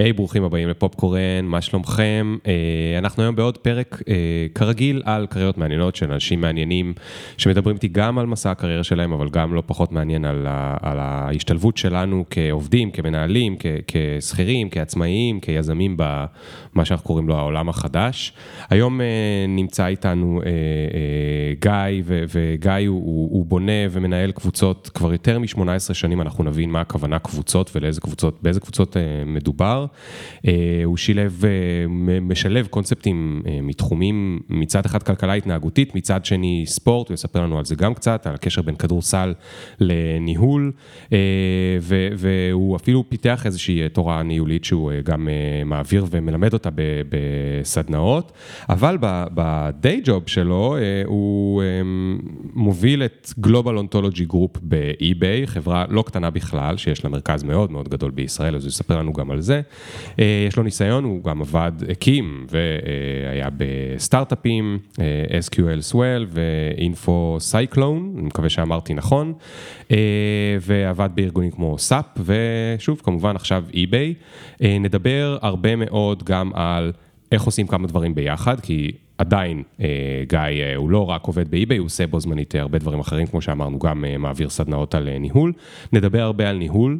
היי, ברוכים הבאים לפופקורן, מה שלומכם? אה, אנחנו היום בעוד פרק, אה, כרגיל, על קריירות מעניינות של אנשים מעניינים, שמדברים איתי גם על מסע הקריירה שלהם, אבל גם לא פחות מעניין על, ה, על ההשתלבות שלנו כעובדים, כמנהלים, כשכירים, כעצמאיים, כיזמים במה שאנחנו קוראים לו העולם החדש. היום אה, נמצא איתנו גיא, ו, וגיא הוא, הוא, הוא בונה ומנהל קבוצות כבר יותר מ-18 שנים, אנחנו נבין מה הכוונה קבוצות ולאיזה קבוצות, קבוצות מדובר. אה, הוא שילב, אה, משלב קונספטים אה, מתחומים, מצד אחד כלכלה התנהגותית, מצד שני ספורט, הוא יספר לנו על זה גם קצת, על הקשר בין כדורסל לניהול, והוא אפילו פיתח איזושהי תורה ניהולית שהוא גם מעביר ומלמד אותה בסדנאות, אבל ב-day job שלו הוא מוביל את Global Ontology Group ב-eBay, חברה לא קטנה בכלל, שיש לה מרכז מאוד מאוד גדול בישראל, אז הוא יספר לנו גם על זה. אה, יש לו ניסיון, הוא גם עבד, הקים והיה בסטארט-אפים, אה, SQL Swell ו-Info Cyclone, אני מקווה שאמרתי נכון, אה, ועבד בארגונים כמו SAP, ושוב, כמובן עכשיו eBay. נדבר הרבה מאוד גם על איך עושים כמה דברים ביחד, כי... עדיין אה, גיא אה, הוא לא רק עובד באי-ביי, הוא עושה בו זמנית הרבה דברים אחרים, כמו שאמרנו, גם אה, מעביר סדנאות על ניהול. נדבר הרבה על ניהול,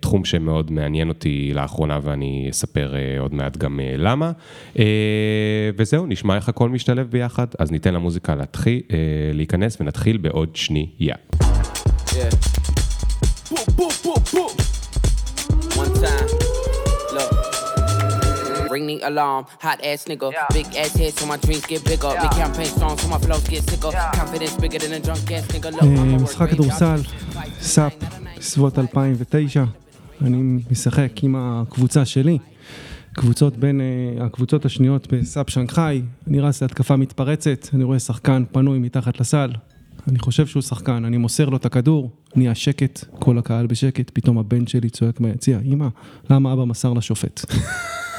תחום שמאוד מעניין אותי לאחרונה ואני אספר עוד מעט גם למה. וזהו, נשמע איך הכל משתלב ביחד, אז ניתן למוזיקה להתחיל, להיכנס ונתחיל בעוד שנייה. Yeah. Boom, boom, boom, boom. One time. Ring the alarm. Hot ass nigga, yeah. big ass head so my dreams get bigger. Yeah. Me campaign strong so my flows get sicker. Yeah. Confidence bigger than a drunk ass nigga. משחק כדורסל, סאפ, בסביבות 2009. אני משחק עם הקבוצה שלי. קבוצות בין uh, הקבוצות השניות בסאפ שנגחאי, אני רץ להתקפה מתפרצת, אני רואה שחקן פנוי מתחת לסל, אני חושב שהוא שחקן, אני מוסר לו את הכדור, נהיה שקט, כל הקהל בשקט, פתאום הבן שלי צועק מהיציע, אמא, למה אבא מסר לשופט?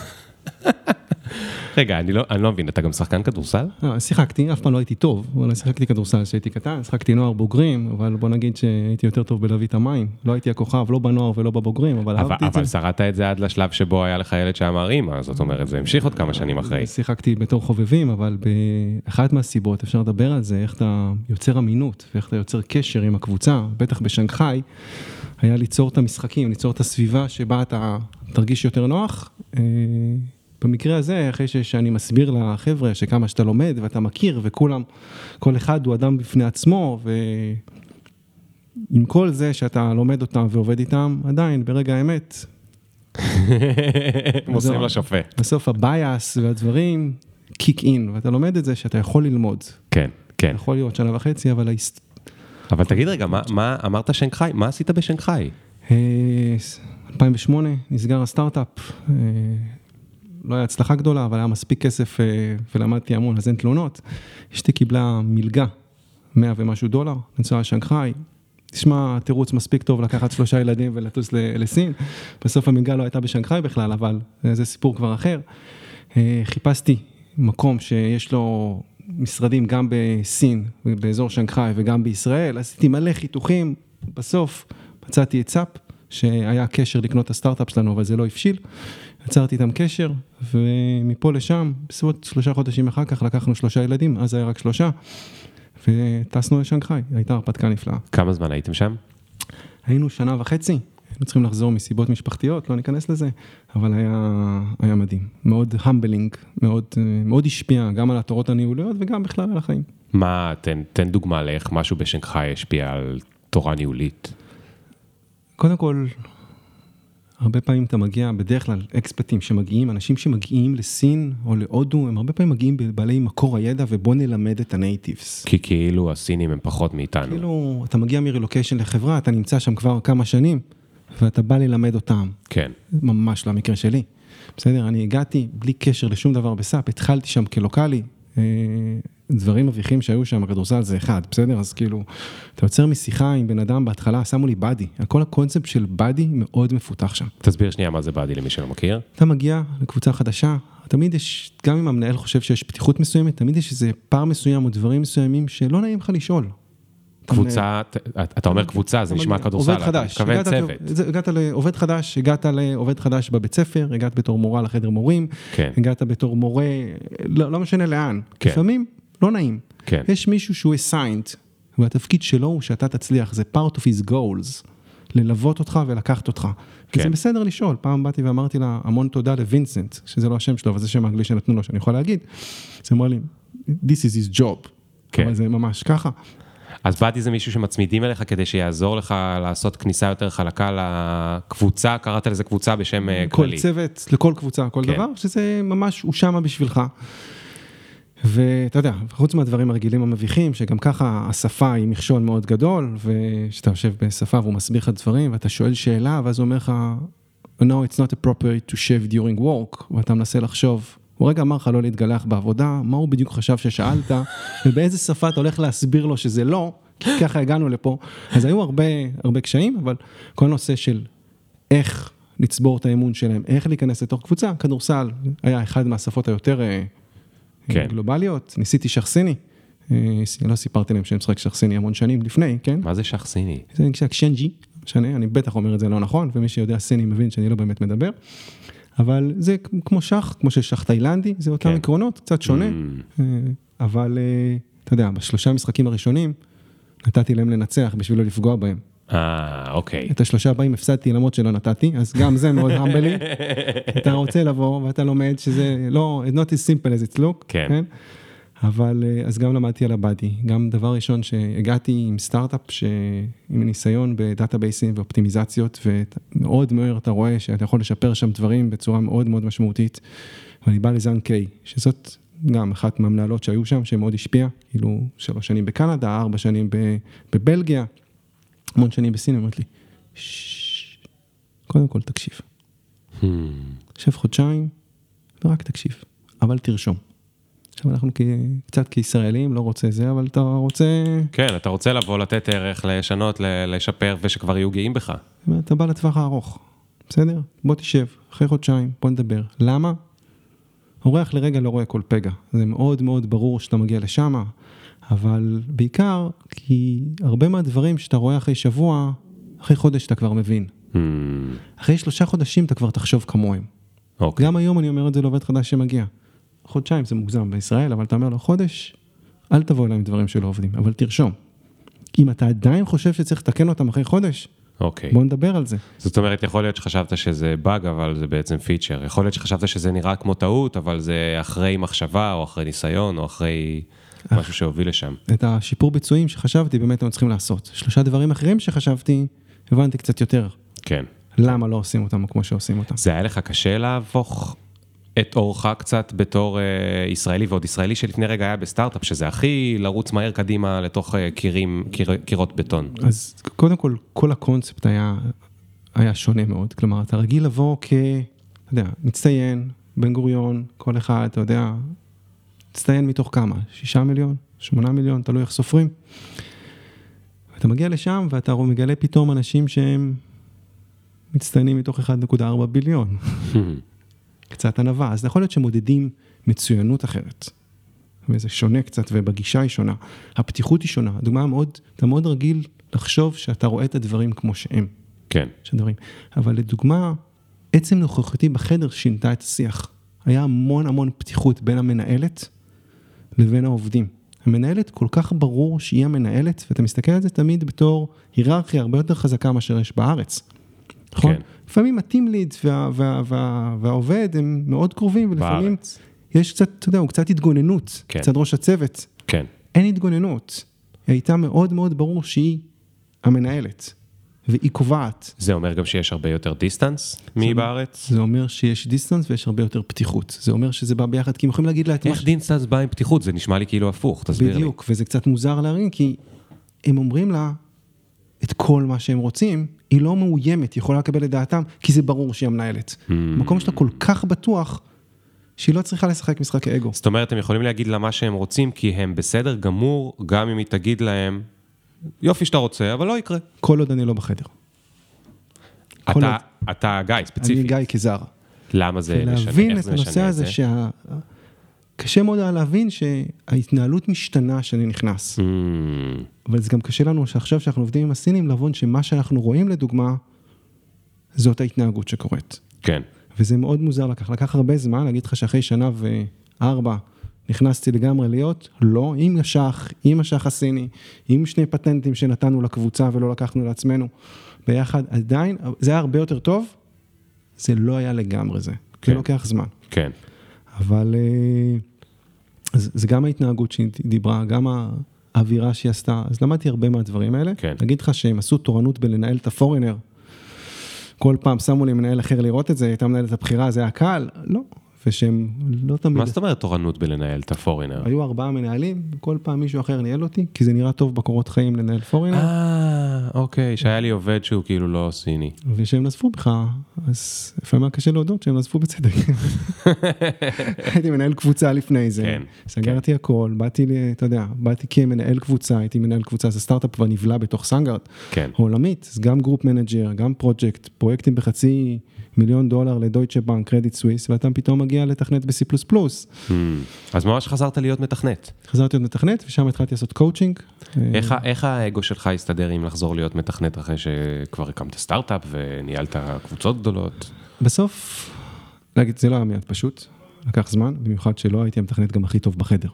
רגע, אני לא, אני לא מבין, אתה גם שחקן כדורסל? לא, שיחקתי, אף פעם לא הייתי טוב, אבל שיחקתי כדורסל כשהייתי קטן, שיחקתי נוער בוגרים, אבל בוא נגיד שהייתי יותר טוב בלהביא את המים. לא הייתי הכוכב, לא בנוער ולא בבוגרים, אבל אהבתי את זה. אבל שרדת את זה עד לשלב שבו היה לך ילד שאמר אימא, זאת אומרת, זה המשיך עוד כמה שנים אחרי. שיחקתי בתור חובבים, אבל באחת מהסיבות, אפשר לדבר על זה, איך אתה יוצר אמינות, ואיך אתה יוצר קשר עם הקבוצה, בטח בשנגחאי, היה ליצור את המשחקים, ליצור את הסביבה שבה אתה תרגיש יותר נוח. אה, במקרה הזה, אחרי שאני מסביר לחבר'ה שכמה שאתה לומד ואתה מכיר וכולם, כל אחד הוא אדם בפני עצמו ועם כל זה שאתה לומד אותם ועובד איתם, עדיין ברגע האמת. מוסרים לשופט. בסוף הבייס והדברים קיק אין, ואתה לומד את זה שאתה יכול ללמוד. כן, כן. יכול להיות שנה וחצי, אבל... אבל תגיד רגע, מה, מה אמרת שנגחאי? מה עשית בשנגחאי? 2008 אה, נסגר הסטארט-אפ. אה, לא היה הצלחה גדולה, אבל היה מספיק כסף אה, ולמדתי המון, אז אין תלונות. אשתי קיבלה מלגה, 100 ומשהו דולר, לנסוע לשנגחאי. תשמע, תירוץ מספיק טוב לקחת שלושה ילדים ולטוס לסין. בסוף המלגה לא הייתה בשנגחאי בכלל, אבל זה סיפור כבר אחר. אה, חיפשתי מקום שיש לו משרדים גם בסין, באזור שנגחאי וגם בישראל, עשיתי מלא חיתוכים, בסוף מצאתי את SAP, שהיה קשר לקנות את הסטארט-אפ שלנו, אבל זה לא הבשיל. יצרתי איתם קשר, ומפה לשם, בסביבות שלושה חודשים אחר כך לקחנו שלושה ילדים, אז היה רק שלושה, וטסנו לשנגחאי, הייתה הרפתקה נפלאה. כמה זמן הייתם שם? היינו שנה וחצי, היינו צריכים לחזור מסיבות משפחתיות, לא ניכנס לזה, אבל היה, היה מדהים. מאוד humbling, מאוד, מאוד השפיע גם על התורות הניהוליות וגם בכלל על החיים. מה, תן, תן דוגמה לאיך משהו בשנגחאי השפיע על תורה ניהולית. קודם כל, הרבה פעמים אתה מגיע, בדרך כלל אקספטים שמגיעים, אנשים שמגיעים לסין או להודו, הם הרבה פעמים מגיעים בבעלי מקור הידע ובוא נלמד את הנייטיבס. כי כאילו הסינים הם פחות מאיתנו. כאילו, אתה מגיע מרילוקיישן לחברה, אתה נמצא שם כבר כמה שנים, ואתה בא ללמד אותם. כן. ממש לא המקרה שלי. בסדר, אני הגעתי בלי קשר לשום דבר בסאפ, התחלתי שם כלוקאלי. דברים מביכים שהיו שם, הכדורסל זה אחד, בסדר? אז כאילו, אתה יוצר משיחה עם בן אדם בהתחלה, שמו לי באדי. כל הקונספט של באדי מאוד מפותח שם. תסביר שנייה מה זה באדי למי שלא מכיר. אתה מגיע לקבוצה חדשה, תמיד יש, גם אם המנהל חושב שיש פתיחות מסוימת, תמיד יש איזה פער מסוים או דברים מסוימים שלא נעים לך לשאול. קבוצה, אתה אומר קבוצה, זה נשמע כדורסל, אתה מתכוון צוות. הגעת לעובד חדש, הגעת לעובד חדש בבית ספר, הגעת בתור מורה לחדר מורים, כן. הגעת בתור מורה, לא, לא משנה לאן, כן. לפעמים לא נעים. כן. יש מישהו שהוא assigned, והתפקיד שלו הוא שאתה תצליח, זה part of his goals, ללוות אותך ולקחת אותך. כן. וזה בסדר לשאול, פעם באתי ואמרתי לה המון תודה לווינסנט, שזה לא השם שלו, אבל זה שם האנגלי שנתנו לו, שאני יכול להגיד. אז היא אמרה לי, this is his job. כן. אבל זה ממש ככה. אז באדי זה מישהו שמצמידים אליך כדי שיעזור לך לעשות כניסה יותר חלקה לקבוצה, קראת לזה קבוצה בשם אה, כל כללי. צוות, לכל קבוצה, כל כן. דבר, שזה ממש, הוא שמה בשבילך. ואתה יודע, חוץ מהדברים הרגילים המביכים, שגם ככה השפה היא מכשול מאוד גדול, ושאתה יושב בשפה והוא מסביר לך דברים, ואתה שואל שאלה, ואז הוא אומר לך, no, it's not appropriate to shave during work, ואתה מנסה לחשוב, הוא רגע אמר לך לא להתגלח בעבודה, מה הוא בדיוק חשב ששאלת, ובאיזה שפה אתה הולך להסביר לו שזה לא, כי ככה הגענו לפה. אז היו הרבה, הרבה קשיים, אבל כל נושא של איך לצבור את האמון שלהם, איך להיכנס לתוך קבוצה, כדורסל היה אחד מהשפות היותר אה, כן. גלובליות, ניסיתי שחסיני, אה, לא סיפרתי להם שאני משחק שחסיני המון שנים לפני, כן? מה זה שח סיני? זה נקרא קשנג'י, משנה, אני בטח אומר את זה לא נכון, ומי שיודע סיני מבין שאני לא באמת מדבר, אבל זה כמו שח, כמו ששח תאילנדי, זה אותם כן. עקרונות, קצת שונה, Mm, אה, אבל אה, אתה יודע, בשלושה משחקים הראשונים, נתתי להם לנצח בשביל לא לפגוע בהם. אה, אוקיי. את השלושה הבאים הפסדתי למרות שלא נתתי, אז גם זה מאוד המבלי. אתה רוצה לבוא ואתה לומד שזה לא, it's not as simple as it's look, כן. אבל אה, אז גם למדתי על הבאדי, גם דבר ראשון שהגעתי עם סטארט-אפ ש... עם ניסיון בדאטאבייסים ואופטימיזציות, ומאוד מהר אתה רואה שאתה יכול לשפר שם דברים בצורה מאוד מאוד משמעותית. ואני בא לזן קיי, שזאת גם אחת מהמנהלות שהיו שם, שמאוד השפיעה, כאילו שלוש שנים בקנדה, ארבע שנים בבלגיה, המון שנים בסין, היא אומרת לי, "ששש, קודם כל תקשיב. Hmm, שב חודשיים ורק תקשיב, אבל תרשום. עכשיו אנחנו כ- קצת כישראלים, לא רוצה זה, אבל אתה רוצה, כן, אתה רוצה לבוא, לתת ערך, לשנות, לשפר, ושכבר יהיו גאים בך. אתה בא לטווח הארוך, בסדר? בוא תשב, אחרי חודשיים, בוא נדבר. למה? אורח לרגע לא רואה כל פגע, זה מאוד מאוד ברור שאתה מגיע לשם, אבל בעיקר כי הרבה מהדברים שאתה רואה אחרי שבוע, אחרי חודש אתה כבר מבין. Hmm, אחרי שלושה חודשים אתה כבר תחשוב כמוהם. אוקיי. גם היום אני אומר את זה לעובד חדש שמגיע. חודשיים זה מוגזם בישראל, אבל אתה אומר לו, חודש, אל תבוא אליי עם דברים שלא עובדים, אבל תרשום. אם אתה עדיין חושב שצריך לתקן אותם אחרי חודש, אוקיי. בוא נדבר על זה. זאת אומרת, יכול להיות שחשבת שזה באג, אבל זה בעצם פיצ'ר. יכול להיות שחשבת שזה נראה כמו טעות, אבל זה אחרי מחשבה, או אחרי ניסיון, או אחרי משהו שהוביל לשם. את השיפור ביצועים שחשבתי, באמת היינו צריכים לעשות. שלושה דברים אחרים שחשבתי, הבנתי קצת יותר כן. למה לא עושים אותם כמו שעושים אותם. זה היה לך קשה להפוך את אורך קצת בתור אה, ישראלי, ועוד ישראלי שלפני רגע היה בסטארט-אפ, שזה הכי לרוץ מהר קדימה לתוך אה, קירים, קיר, קירות בטון. אז קודם כל, כל הקונספט היה, היה שונה מאוד. כלומר, אתה רגיל לבוא כ... אתה יודע, מצטיין, בן גוריון, כל אחד, אתה יודע, מצטיין מתוך כמה? שישה מיליון? שמונה מיליון? תלוי איך סופרים. אתה מגיע לשם ואתה מגלה פתאום אנשים שהם מצטיינים מתוך 1.4 ביליון. קצת ענווה, אז יכול להיות שמודדים מצוינות אחרת. וזה שונה קצת, ובגישה היא שונה. הפתיחות היא שונה. הדוגמה מאוד, אתה מאוד רגיל לחשוב שאתה רואה את הדברים כמו שהם. כן. שדברים. אבל לדוגמה, עצם נוכחותי בחדר שינתה את השיח. היה המון המון פתיחות בין המנהלת לבין העובדים. המנהלת כל כך ברור שהיא המנהלת, ואתה מסתכל על זה תמיד בתור היררכיה הרבה יותר חזקה מאשר יש בארץ. נכון? כן. לפעמים הטים ליד וה, וה, וה, והעובד הם מאוד קרובים, ולפעמים בארץ. יש קצת, אתה יודע, הוא קצת התגוננות, כן. קצת ראש הצוות. כן. אין התגוננות. היא הייתה מאוד מאוד ברור שהיא המנהלת, והיא קובעת. זה אומר גם שיש הרבה יותר distance מבארץ? זה אומר שיש distance ויש הרבה יותר פתיחות. זה אומר שזה בא ביחד, כי הם יכולים להגיד לה את מה איך distance בא עם פתיחות? זה נשמע לי כאילו הפוך, תסביר לי. בדיוק, וזה קצת מוזר להרים, כי הם אומרים לה את כל מה שהם רוצים, היא לא מאוימת, היא יכולה לקבל את דעתם, כי זה ברור שהיא המנהלת. Hmm. מקום שאתה כל כך בטוח, שהיא לא צריכה לשחק משחק האגו. זאת אומרת, הם יכולים להגיד לה מה שהם רוצים, כי הם בסדר גמור, גם אם היא תגיד להם, יופי שאתה רוצה, אבל לא יקרה. כל עוד אני לא בחדר. אתה, אתה גיא, אני ספציפית. גיא כזר. למה זה משנה? להבין את הנושא הזה זה? שה... קשה מאוד היה להבין שההתנהלות משתנה כשאני נכנס. Mm, אבל זה גם קשה לנו שעכשיו שאנחנו עובדים עם הסינים, להבין שמה שאנחנו רואים לדוגמה, זאת ההתנהגות שקורית. כן. וזה מאוד מוזר לקח, לקח הרבה זמן, להגיד לך שאחרי שנה וארבע נכנסתי לגמרי להיות, לא, עם השח, עם השח הסיני, עם שני פטנטים שנתנו לקבוצה ולא לקחנו לעצמנו ביחד, עדיין, זה היה הרבה יותר טוב, זה לא היה לגמרי זה, כן. זה לוקח זמן. כן. אבל אה, אז, זה גם ההתנהגות שהיא דיברה, גם האווירה שהיא עשתה, אז למדתי הרבה מהדברים האלה. כן. להגיד לך שהם עשו תורנות בלנהל את הפורינר, כל פעם שמו לי מנהל אחר לראות את זה, הייתה מנהלת הבכירה, זה היה קל? לא. ושהם לא תמיד... מה זאת אומרת תורנות בלנהל את ה-foreigner? היו ארבעה מנהלים, כל פעם מישהו אחר ניהל אותי, כי זה נראה טוב בקורות חיים לנהל foreigner, אה, אוקיי, שהיה לי עובד שהוא כאילו לא סיני. ושהם נזפו בך, אז לפעמים היה קשה להודות שהם נזפו בצדק. הייתי מנהל קבוצה לפני זה, כן, סגרתי הכל, באתי, ל- אתה יודע, באתי כמנהל קבוצה, הייתי מנהל קבוצה, זה סטארט-אפ כבר נבלע בתוך SunGard, כן. עולמית, אז גם group manager, גם פרויקט, פרויקטים בחצי מיליון דולר לדויטשה בנק, קרדיט סוויס, ואתה פתאום מגיע לתכנת ב-C++. Hmm. אז ממש חזרת להיות מתכנת. חזרתי להיות מתכנת, ושם התחלתי לעשות קואוצ'ינג. איך, האגו שלך הסתדר עם לחזור להיות מתכנת אחרי שכבר הקמת סטארט-אפ וניהלת קבוצות גדולות? בסוף, להגיד, זה לא היה מיד פשוט, לקח זמן, במיוחד שלא הייתי המתכנת גם הכי טוב בחדר.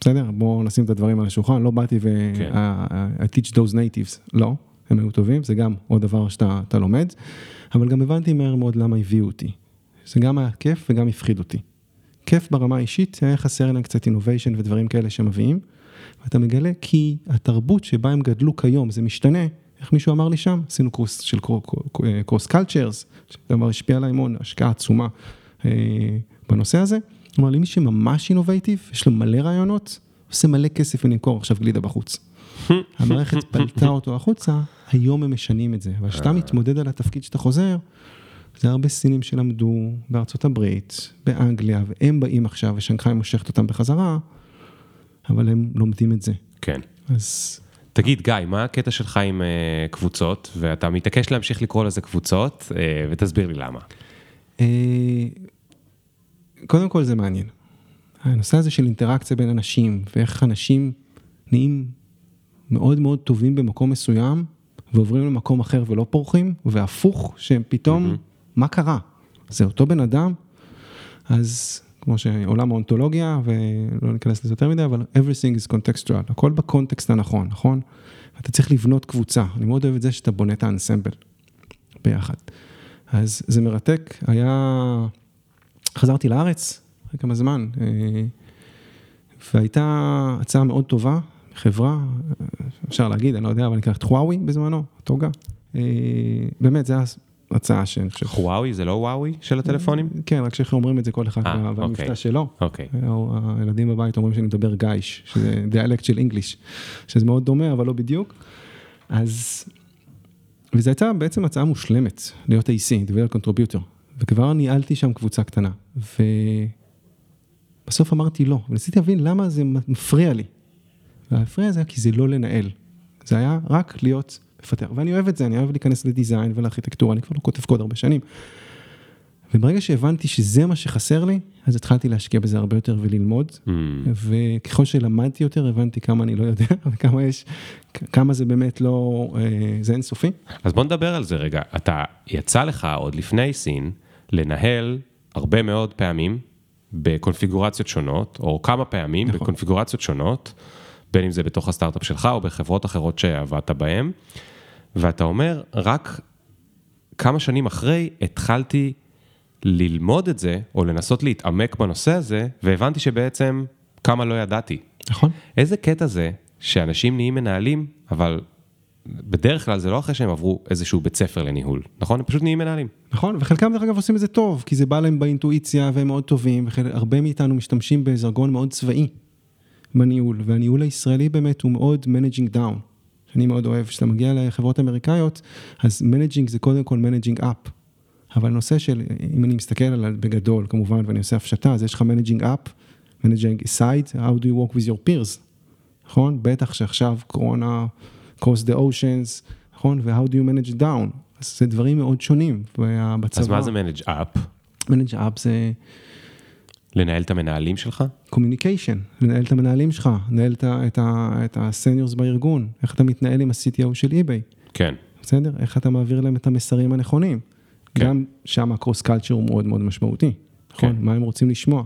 בסדר? בואו נשים את הדברים על השולחן, לא באתי ו... כן. I, teach those natives, לא, הם היו טובים, זה גם עוד דבר שאתה אתה לומד, אבל גם הבנתי מהר מאוד למה הביאו אותי. זה גם היה כיף וגם הפחיד אותי. כיף ברמה האישית, היה חסר להם קצת innovation ודברים כאלה שמביאים, ואתה מגלה כי התרבות שבה הם גדלו כיום, זה משתנה, איך מישהו אמר לי שם, עשינו קורס של קורס קלצ'רס, שדבר השפיע עליי המון, השקעה עצומה אה, בנושא הזה. אמר לי, מי שממש אינובייטיב, יש לו מלא רעיונות, עושה מלא כסף ונמכור עכשיו גלידה בחוץ. המערכת פלטה אותו החוצה, היום הם משנים את זה. אבל כשאתה מתמודד על התפקיד שאתה חוזר, זה הרבה סינים שלמדו בארצות הברית, באנגליה, והם באים עכשיו, ושנגחאי מושכת אותם בחזרה, אבל הם לומדים את זה. כן. אז תגיד, גיא, מה הקטע שלך עם uh, קבוצות, ואתה מתעקש להמשיך לקרוא לזה קבוצות, uh, ותסביר לי למה. אה, קודם כל זה מעניין. הנושא הזה של אינטראקציה בין אנשים, ואיך אנשים נהיים מאוד מאוד טובים במקום מסוים, ועוברים למקום אחר ולא פורחים, והפוך, שהם פתאום, מה קרה? זה אותו בן אדם? אז כמו שעולם האונתולוגיה, ולא ניכנס לזה יותר מדי, אבל everything is contextual, הכל בקונטקסט הנכון, נכון? אתה צריך לבנות קבוצה, אני מאוד אוהב את זה שאתה בונה את האנסמבל ביחד. אז זה מרתק, היה, חזרתי לארץ אחרי כמה זמן, אה, והייתה הצעה מאוד טובה, חברה, אפשר להגיד, אני לא יודע, אבל נקרא את חוואוי בזמנו, טוגה. אה, באמת, זו הצעה שאני חושב. וואוי זה לא וואוי של הטלפונים? כן, רק שאיך אומרים את זה כל אחד אה, והמבטא אוקיי. שלו. אוקיי. הילדים בבית אומרים שאני מדבר גייש, שזה דיאלקט של אינגליש, שזה מאוד דומה, אבל לא בדיוק. אז, וזו הייתה בעצם הצעה מושלמת, להיות AC, Develop Contributor, וכבר ניהלתי שם קבוצה קטנה, ובסוף אמרתי לא, וניסיתי להבין למה זה מפריע לי. והמפריע זה היה כי זה לא לנהל, זה היה רק להיות מפתח, ואני אוהב את זה, אני אוהב להיכנס לדיזיין ולארכיטקטורה, אני כבר לא כותב קוד הרבה שנים. וברגע שהבנתי שזה מה שחסר לי, אז התחלתי להשקיע בזה הרבה יותר וללמוד, Hmm. וככל שלמדתי יותר, הבנתי כמה אני לא יודע, וכמה יש, כמה זה באמת לא, אה, זה אינסופי. אז בוא נדבר על זה רגע. אתה, יצא לך עוד לפני סין לנהל הרבה מאוד פעמים בקונפיגורציות שונות, או כמה פעמים נכון. בקונפיגורציות שונות, בין אם זה בתוך הסטארט-אפ שלך או בחברות אחרות שעבדת בהן, ואתה אומר, רק כמה שנים אחרי התחלתי ללמוד את זה, או לנסות להתעמק בנושא הזה, והבנתי שבעצם כמה לא ידעתי. נכון. איזה קטע זה שאנשים נהיים מנהלים, אבל בדרך כלל זה לא אחרי שהם עברו איזשהו בית ספר לניהול, נכון? הם פשוט נהיים מנהלים. נכון, וחלקם דרך אגב עושים את זה טוב, כי זה בא להם באינטואיציה והם מאוד טובים, והרבה מאיתנו משתמשים בזרגון מאוד צבאי בניהול, והניהול הישראלי באמת הוא מאוד managing down, שאני מאוד אוהב, כשאתה מגיע לחברות אמריקאיות, אז managing זה קודם כל managing up, אבל נושא של, אם אני מסתכל על בגדול כמובן, ואני עושה הפשטה, אז יש לך managing up, managing side, how do you work with your peers, נכון? בטח שעכשיו קורונה, cross the oceans, נכון? ו-how do you manage down, אז זה דברים מאוד שונים, ובצבא... אז מה זה manage up? Manage up זה, לנהל את המנהלים שלך? communication, לנהל את המנהלים שלך, לנהל את ה- את ה- את ה-seniors בארגון, איך אתה מתנהל עם ה-CTO של eBay, כן. בסדר? איך אתה מעביר להם את המסרים הנכונים. כן. גם שם הקרוס קלצ'ר הוא מאוד מאוד משמעותי, נכון? כן. מה הם רוצים לשמוע.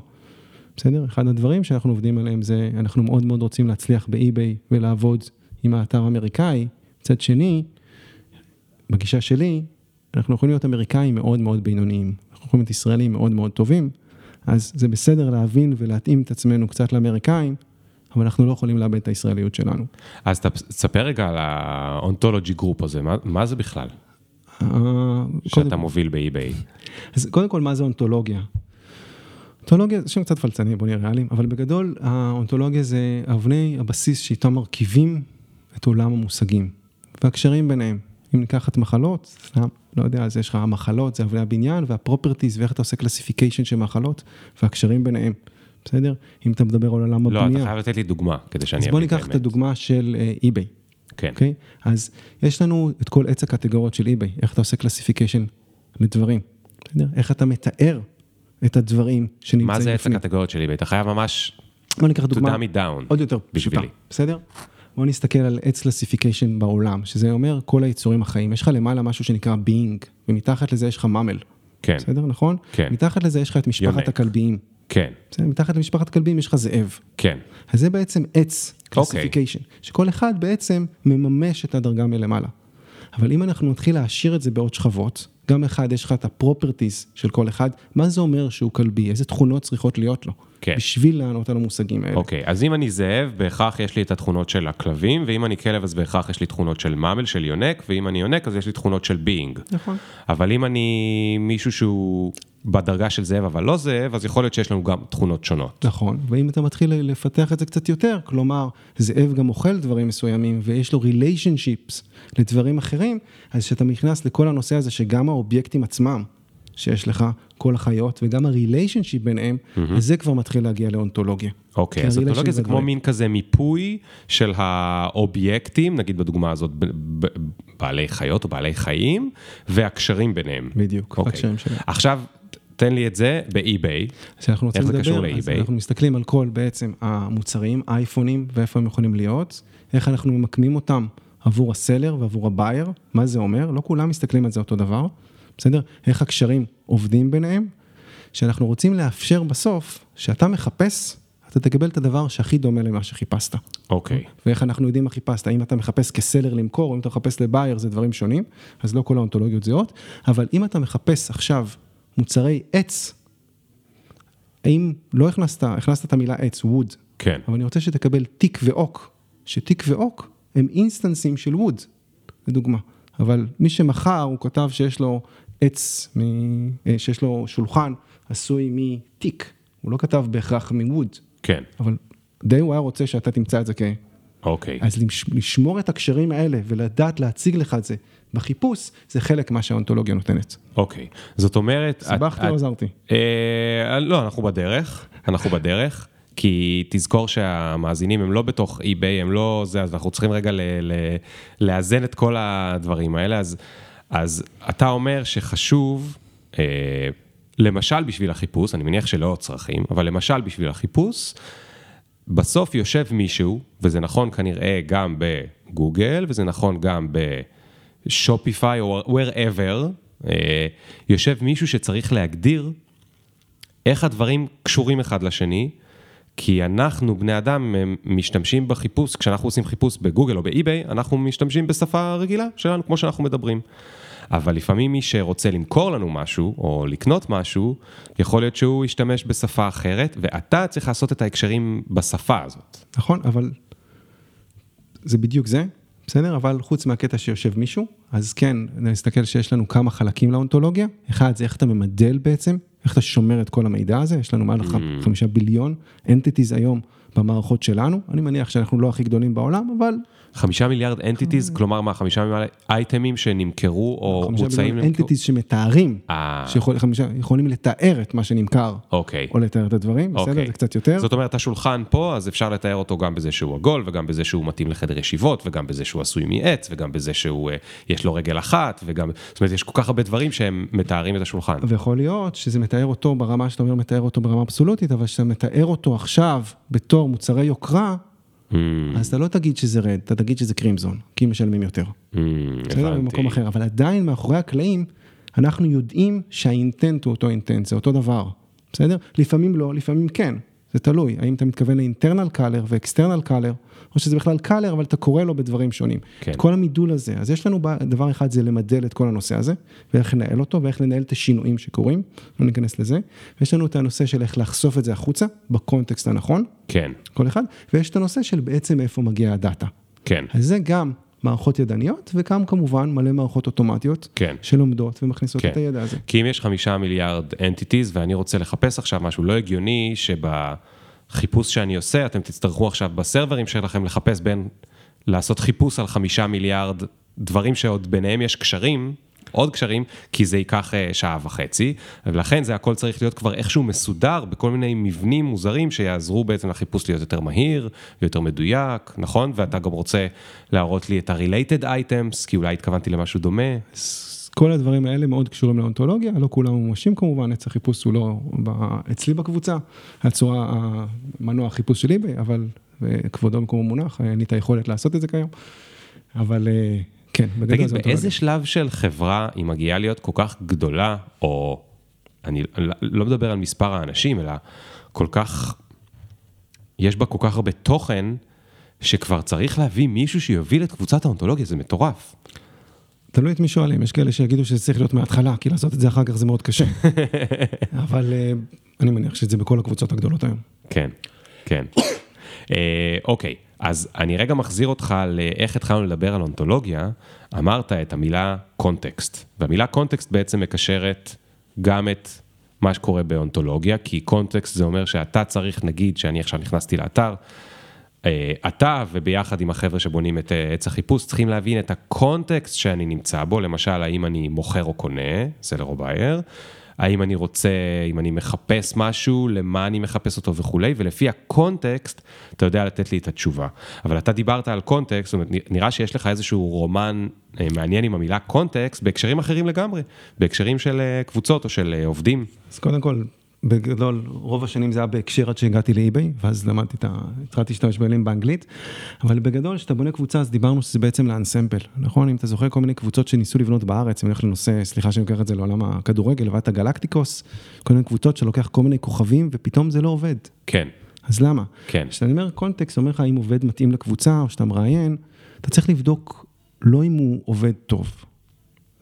בסדר? אחד הדברים שאנחנו עובדים עליהם זה, אנחנו מאוד מאוד רוצים להצליח באי-ביי ולעבוד עם האתר האמריקאי. מצד שני, בגישה שלי, אנחנו יכולים להיות אמריקאים מאוד מאוד בינוניים, אנחנו יכולים להיות ישראלים מאוד מאוד טובים, אז זה בסדר להבין ולהתאים את עצמנו קצת לאמריקאים, אבל אנחנו לא יכולים לאבד את הישראליות שלנו. אז תספר רגע על ה-ontology group הזה, מה, מה זה בכלל? קודם- שאתה מוביל ב-eBay. אז קודם כל, מה זה אונתולוגיה? אונתולוגיה זה שם קצת פלצני, בוא נהיה ריאליים, אבל בגדול האונתולוגיה זה אבני הבסיס שאיתם מרכיבים את עולם המושגים והקשרים ביניהם. אם ניקח את מחלות, לא יודע, אז יש לך המחלות, זה אבני הבניין וה-properties ואיך אתה עושה classification של מחלות והקשרים ביניהם, בסדר? אם אתה מדבר על עולם לא, הבנייה. אתה חייב לתת לי דוגמה, כדי שאני אז אבין בוא את ניקח את. הדוגמה של eBay. כן, אוקיי? אז יש לנו את כל עץ הקטגוריות של eBay, איך אתה עושה classification לדברים, בסדר? איך אתה מתאר את הדברים שנמצאים מה זה עץ בפנים. הקטגוריות של eBay? אתה חייב ממש בוא ניקח to דוגמה dumb it down. עוד יותר פשוטה. בסדר? בוא נסתכל על עץ classification בעולם, שזה אומר כל היצורים החיים. יש לך למעלה משהו שנקרא being, ומתחת לזה יש לך mammal, כן, בסדר? נכון? כן. מתחת לזה יש לך את משפחת יונק. הכלביים. כן, בסדר? מתחת למשפחת כלבים יש לך זאב. כן, אז זה בעצם עץ אוקיי. classification, שכל אחד בעצם מממש את הדרגה מלמעלה. אבל אם אנחנו נתחיל להעשיר את זה בעוד שכבות, גם אחד, יש לך את ה properties של כל אחד, מה זה אומר שהוא כלבי, איזה תכונות צריכות להיות לו, כן. בשביל לענות על המושגים האלה. אוקיי, אז אם אני זאב, בהכרח יש לי את התכונות של הכלבים, ואם אני כלב, אז בהכרח יש לי תכונות של mammal, של יונק, ואם אני יונק, אז יש לי תכונות של being. נכון. אבל אם אני מישהו שהוא בדרגה של זאב, אבל לא זאב, אז יכול להיות שיש לנו גם תכונות שונות. נכון, ואם אתה מתחיל לפתח את זה קצת יותר, כלומר, זאב גם אוכל דברים מסוימים ויש לו relationships לדברים אחרים, אז כשאתה נכנס לכל הנושא הזה שגם האובייקטים עצמם, שיש לך, כל החיות, וגם הריליישנשיפ ביניהם, אז זה כבר מתחיל להגיע לאונתולוגיה. אוקיי, כי אז אונתולוגיה זה כמו. מין כזה מיפוי של האובייקטים, נגיד בדוגמה הזאת, ב- ב- בעלי חיות או בעלי חיים, והקשרים ביניהם. בדיוק, אוקיי. הקשרים שלהם. עכשיו, תן לי את זה באי-ביי. כשאנחנו רוצים איך זה קשור לדבר, אז? אנחנו מסתכלים על כל בעצם המוצרים, אייפונים, ואיפה הם יכולים להיות, איך אנחנו ממקמים אותם עבור הסלר ועבור הבייר, מה זה אומר, לא כולם מסתכלים על זה אותו דבר, בסדר? איך הקשרים עובדים ביניהם, שאנחנו רוצים לאפשר בסוף, שאתה מחפש, אתה תקבל את הדבר שהכי דומה למה שחיפשת. אוקיי. ואיך אנחנו יודעים מה חיפשת, האם אתה מחפש כ seller למכור, או אם אתה מחפש ל buyer, זה דברים שונים, אז לא כל האונתולוגיות זהות, אבל אם אתה מחפש עכשיו מוצרי עץ, האם לא הכנסת, הכנסת את המילה עץ, wood, כן. אבל אני רוצה שתקבל teak ו oak, ש teak ו oak הם instanceים של wood, לדוגמה. אבל מי שמכר, הוא כתב שיש לו עץ, מ... אה, שיש לו שולחן עשוי מ teak, הוא לא כתב בהכרח מווד, כן. אבל די הוא היה רוצה שאתה תמצא את זה כ... אוקיי. אז לשמור את הקשרים האלה ולדעת להציג לך את זה בחיפוש, זה חלק מה שהאונתולוגיה נותנת. אוקיי. זאת אומרת... סבכתי או עזרתי? אה, לא, אנחנו בדרך, אנחנו בדרך, כי תזכור שהמאזינים הם לא בתוך eBay, הם לא זה, אז אנחנו צריכים רגע ל- ל- לאזן את כל הדברים האלה, אז, אז אתה אומר שחשוב, אה, למשל בשביל החיפוש, אני מניח שלא צרכים, אבל למשל בשביל החיפוש, בסוף יושב מישהו, וזה נכון כנראה גם בגוגל, וזה נכון גם בשופיפיי או wherever, אה, יושב מישהו שצריך להגדיר איך הדברים קשורים אחד לשני, כי אנחנו, בני אדם, משתמשים בחיפוש, כשאנחנו עושים חיפוש בגוגל או באי-ביי, אנחנו משתמשים בשפה רגילה שלנו, כמו שאנחנו מדברים. אבל לפעמים מי שרוצה למכור לנו משהו, או לקנות משהו, יכול להיות שהוא ישתמש בשפה אחרת, ואתה צריך לעשות את ההקשרים בשפה הזאת. נכון, אבל זה בדיוק זה, בסדר? אבל חוץ מהקטע שיושב מישהו, אז כן, נסתכל שיש לנו כמה חלקים לאונתולוגיה. אחד, זה איך אתה ממדל בעצם, איך אתה שומר את כל המידע הזה, יש לנו מעל mm. חמישה ביליון אנטיטיז היום במערכות שלנו, אני מניח שאנחנו לא הכי גדולים בעולם, אבל חמישה מיליארד entities, כלומר מה, חמישה מיליארד אייטמים שנמכרו או חמישה מוצאים מיליון למכירה? entities שמתארים, אה. שיכולים לתאר את מה שנמכר, אוקיי. או לתאר את הדברים, בסדר? אוקיי. זה קצת יותר. זאת אומרת, השולחן פה, אז אפשר לתאר אותו גם בזה שהוא עגול, וגם בזה שהוא מתאים לחדר ישיבות, וגם בזה שהוא עשוי מעץ, וגם בזה שהוא, אה, יש לו רגל אחת, וגם, זאת אומרת, יש כל כך הרבה דברים שהם מתארים את השולחן. ויכול להיות שזה מתאר אותו ברמה שאתה אומר, מתאר אותו ברמה אבסולוטית, אבל כשאתה מתאר אותו עכשיו בתור מוצרי יוקרה, Mm, אז אתה לא תגיד שזה רד, אתה תגיד שזה קרימזון, כי משלמים יותר. mm, בסדר? הבנתי. במקום אחר, אבל עדיין מאחורי הקלעים, אנחנו יודעים שהאינטנט הוא אותו אינטנט, זה אותו דבר, בסדר? לפעמים לא, לפעמים כן, זה תלוי, האם אתה מתכוון לאינטרנל קלר ואקסטרנל קלר, או שזה בכלל קלר, אבל אתה קורא לו בדברים שונים. כן. כל המידול הזה, אז יש לנו דבר אחד, זה למדל את כל הנושא הזה, ואיך לנהל אותו, ואיך לנהל את השינויים שקורים, לא ניכנס לזה. ויש לנו את הנושא של איך לחשוף את זה החוצה, בקונטקסט הנכון, כן, כל אחד, ויש את הנושא של בעצם מאיפה מגיעה הדאטה. כן, אז זה גם מערכות ידניות, וגם כמובן מלא מערכות אוטומטיות, כן. שלומדות ומכניסות כן. את הידע הזה. כי אם יש חמישה מיליארד אנטיטיז ואני רוצה לחפש עכשיו משהו לא הגיוני שבחיפוש שאני עושה אתם תצטרכו עכשיו בסרברים שלכם לחפש בין לעשות חיפוש על חמישה מיליארד דברים שעוד ביניהם יש קשרים. עוד קשרים, כי זה ייקח אה, שעה וחצי, ולכן זה הכל צריך להיות כבר איכשהו מסודר בכל מיני מבנים מוזרים שיעזרו בעצם לחיפוש להיות יותר מהיר ויותר מדויק, נכון? ואתה גם רוצה להראות לי את ה-related items, כי אולי התכוונתי למשהו דומה. כל הדברים האלה מאוד קשורים לאונתולוגיה, לא כולם ממומשים כמובן, עץ החיפוש הוא לא אצלי בקבוצה, הצורה, המנוע החיפוש של eBay, אבל אה, כבודו במקומו מונח, אין לי את היכולת לעשות את זה כיום, אבל אה, כן, בגדול תגיד, זה באיזה שלב של חברה היא מגיעה להיות כל כך גדולה, או אני לא מדבר על מספר האנשים, אלא כל כך, יש בה כל כך הרבה תוכן, שכבר צריך להביא מישהו שיוביל את קבוצת האונתולוגיה, זה מטורף. תלוי את מי שואלים, יש כאלה שיגידו שזה צריך להיות מההתחלה, כי לעשות את זה אחר כך זה מאוד קשה. אבל אה, אני מניח שזה בכל הקבוצות הגדולות היום. כן, כן. אה, אוקיי, אז אני רגע מחזיר אותך לאיך התחלנו לדבר על אונתולוגיה. אמרת את המילה קונטקסט, והמילה קונטקסט בעצם מקשרת גם את מה שקורה באונתולוגיה, כי קונטקסט זה אומר שאתה צריך, נגיד שאני עכשיו נכנסתי לאתר, אתה וביחד עם החבר'ה שבונים את אה, עץ החיפוש צריכים להבין את הקונטקסט שאני נמצא בו, למשל האם אני מוכר או קונה, סלר או בייר, האם אני רוצה, אם אני מחפש משהו, למה אני מחפש אותו וכולי, ולפי הקונטקסט אתה יודע לתת לי את התשובה. אבל אתה דיברת על קונטקסט, זאת אומרת, נראה שיש לך איזשהו רומן אה, מעניין עם המילה קונטקסט בהקשרים אחרים לגמרי, בהקשרים של אה, קבוצות או של אה, עובדים. אז קודם כל, בגדול, רוב השנים זה היה בהקשר עד שהגעתי לאי-ביי, ואז למדתי את ה... התחלתי להשתמש במילים באנגלית, אבל בגדול, כשאתה בונה קבוצה, אז דיברנו שזה בעצם לאנסמפל, נכון? אם אתה זוכר כל מיני קבוצות שניסו לבנות בארץ, אם אני הולך לנושא, סליחה שאני לוקח את זה לעולם הכדורגל, לבד הגלקטיקוס, כל מיני קבוצות שלוקח כל מיני כוכבים, ופתאום זה לא עובד. כן, אז למה? כן. כשאתה אומר קונטקסט, אומר לך האם עובד מתאים לקבוצה, או שאתה מראיין, אתה צריך לבדוק לא אם הוא עובד טוב.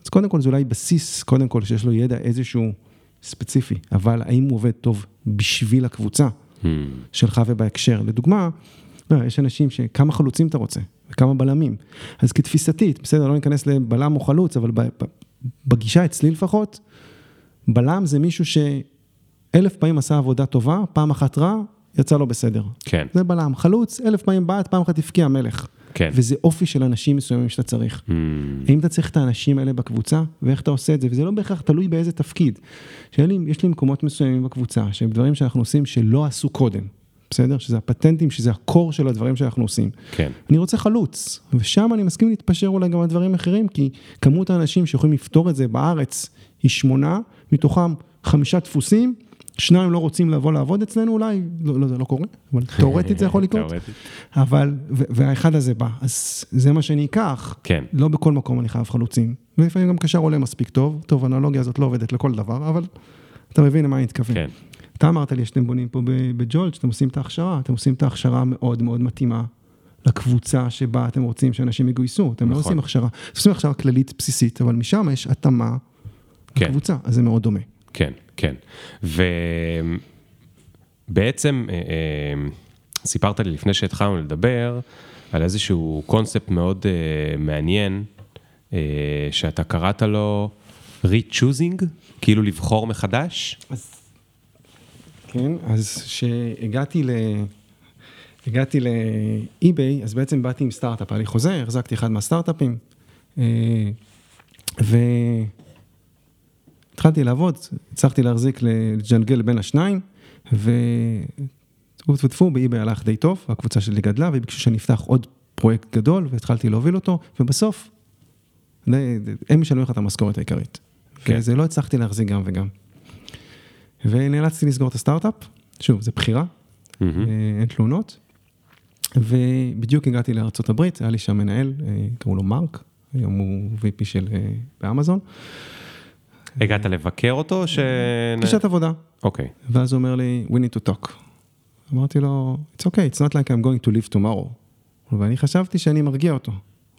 אז קודם כל זה אולי בסיס, קודם כל שיש לו ידע איזשהו ספציפי, אבל האם הוא עובד טוב בשביל הקבוצה Hmm, שלך ובהקשר. לדוגמה, לא, יש אנשים שכמה חלוצים אתה רוצה, וכמה בלמים. אז כתפיסתית, בסדר, לא ניכנס לבלם או חלוץ, אבל בגישה אצלי לפחות, בלם זה מישהו שאלף פעמים עשה עבודה טובה, פעם אחת רע, יצא לו בסדר. כן, זה בלם. חלוץ, אלף פעמים בעט, פעם אחת הבקיע מלך. כן. וזה אופי של אנשים מסוימים שאתה צריך. Hmm, האם אתה צריך את האנשים האלה בקבוצה, ואיך אתה עושה את זה, וזה לא בהכרח תלוי באיזה תפקיד. לי, יש לי מקומות מסוימים בקבוצה, שהם דברים שאנחנו עושים שלא עשו קודם, בסדר? שזה הפטנטים, שזה הקור של הדברים שאנחנו עושים. כן, אני רוצה חלוץ, ושם אני מסכים להתפשר אולי גם על דברים אחרים, כי כמות האנשים שיכולים לפתור את זה בארץ היא שמונה, מתוכם חמישה דפוסים, שניים לא רוצים לבוא לעבוד אצלנו אולי, לא, לא, זה לא קורה, אבל תאורטית זה יכול לקרות. אבל, והאחד הזה בא, אז זה מה שאני אקח, כן. לא בכל מקום אני חייב חלוצים, ולפעמים גם קשר עולה מספיק טוב, טוב, האנלוגיה הזאת לא עובדת לכל דבר, אבל אתה מבין למה אני מתכוון. כן. אתה אמרת לי שאתם בונים פה ב- בג'ולט, שאתם עושים את ההכשרה, אתם עושים את ההכשרה מאוד מאוד מתאימה לקבוצה שבה אתם רוצים שאנשים יגויסו, אתם לא נכון. עושים הכשרה, אתם עושים הכשרה כללית בסיסית, אבל משם יש התאמה כן. לקבוצה, אז זה מאוד דומה. כן, כן. ובעצם אה, אה, סיפרת לי לפני שהתחלנו לדבר על איזשהו קונספט מאוד אה, מעניין, שאתה קראת לו re-choosing, כאילו לבחור מחדש. כן, אז כשהגעתי ל... הגעתי לאי-ביי, אז בעצם באתי עם סטארט-אפ, היה לי חוזה, החזקתי אחד מהסטארט-אפים, אה, והתחלתי לעבוד, הצלחתי להחזיק, לג'נגל בין השניים, וטפו טפו טפו, באי-ביי הלך די טוב, הקבוצה שלי גדלה, וביקשו שאני אפתח עוד פרויקט גדול, והתחלתי להוביל אותו, ובסוף, הם משלמים לך את המשכורת העיקרית. כן. וזה לא הצלחתי להחזיק גם וגם. ונאלצתי לסגור את הסטארט-אפ, שוב, זה בחירה. אה, אין תלונות. ובדיוק הגעתי לארה"ב, היה לי שם מנהל, אה, קראו לו מרק, היום הוא VP של אה, באמזון, הגעת לבקר אותו, ש... פגישת עבודה. אוקיי, ואז הוא אומר לי, we need to talk. אמרתי לו, it's okay, it's not like I'm going to live tomorrow. ואני חשבתי שאני מרגיע אותו.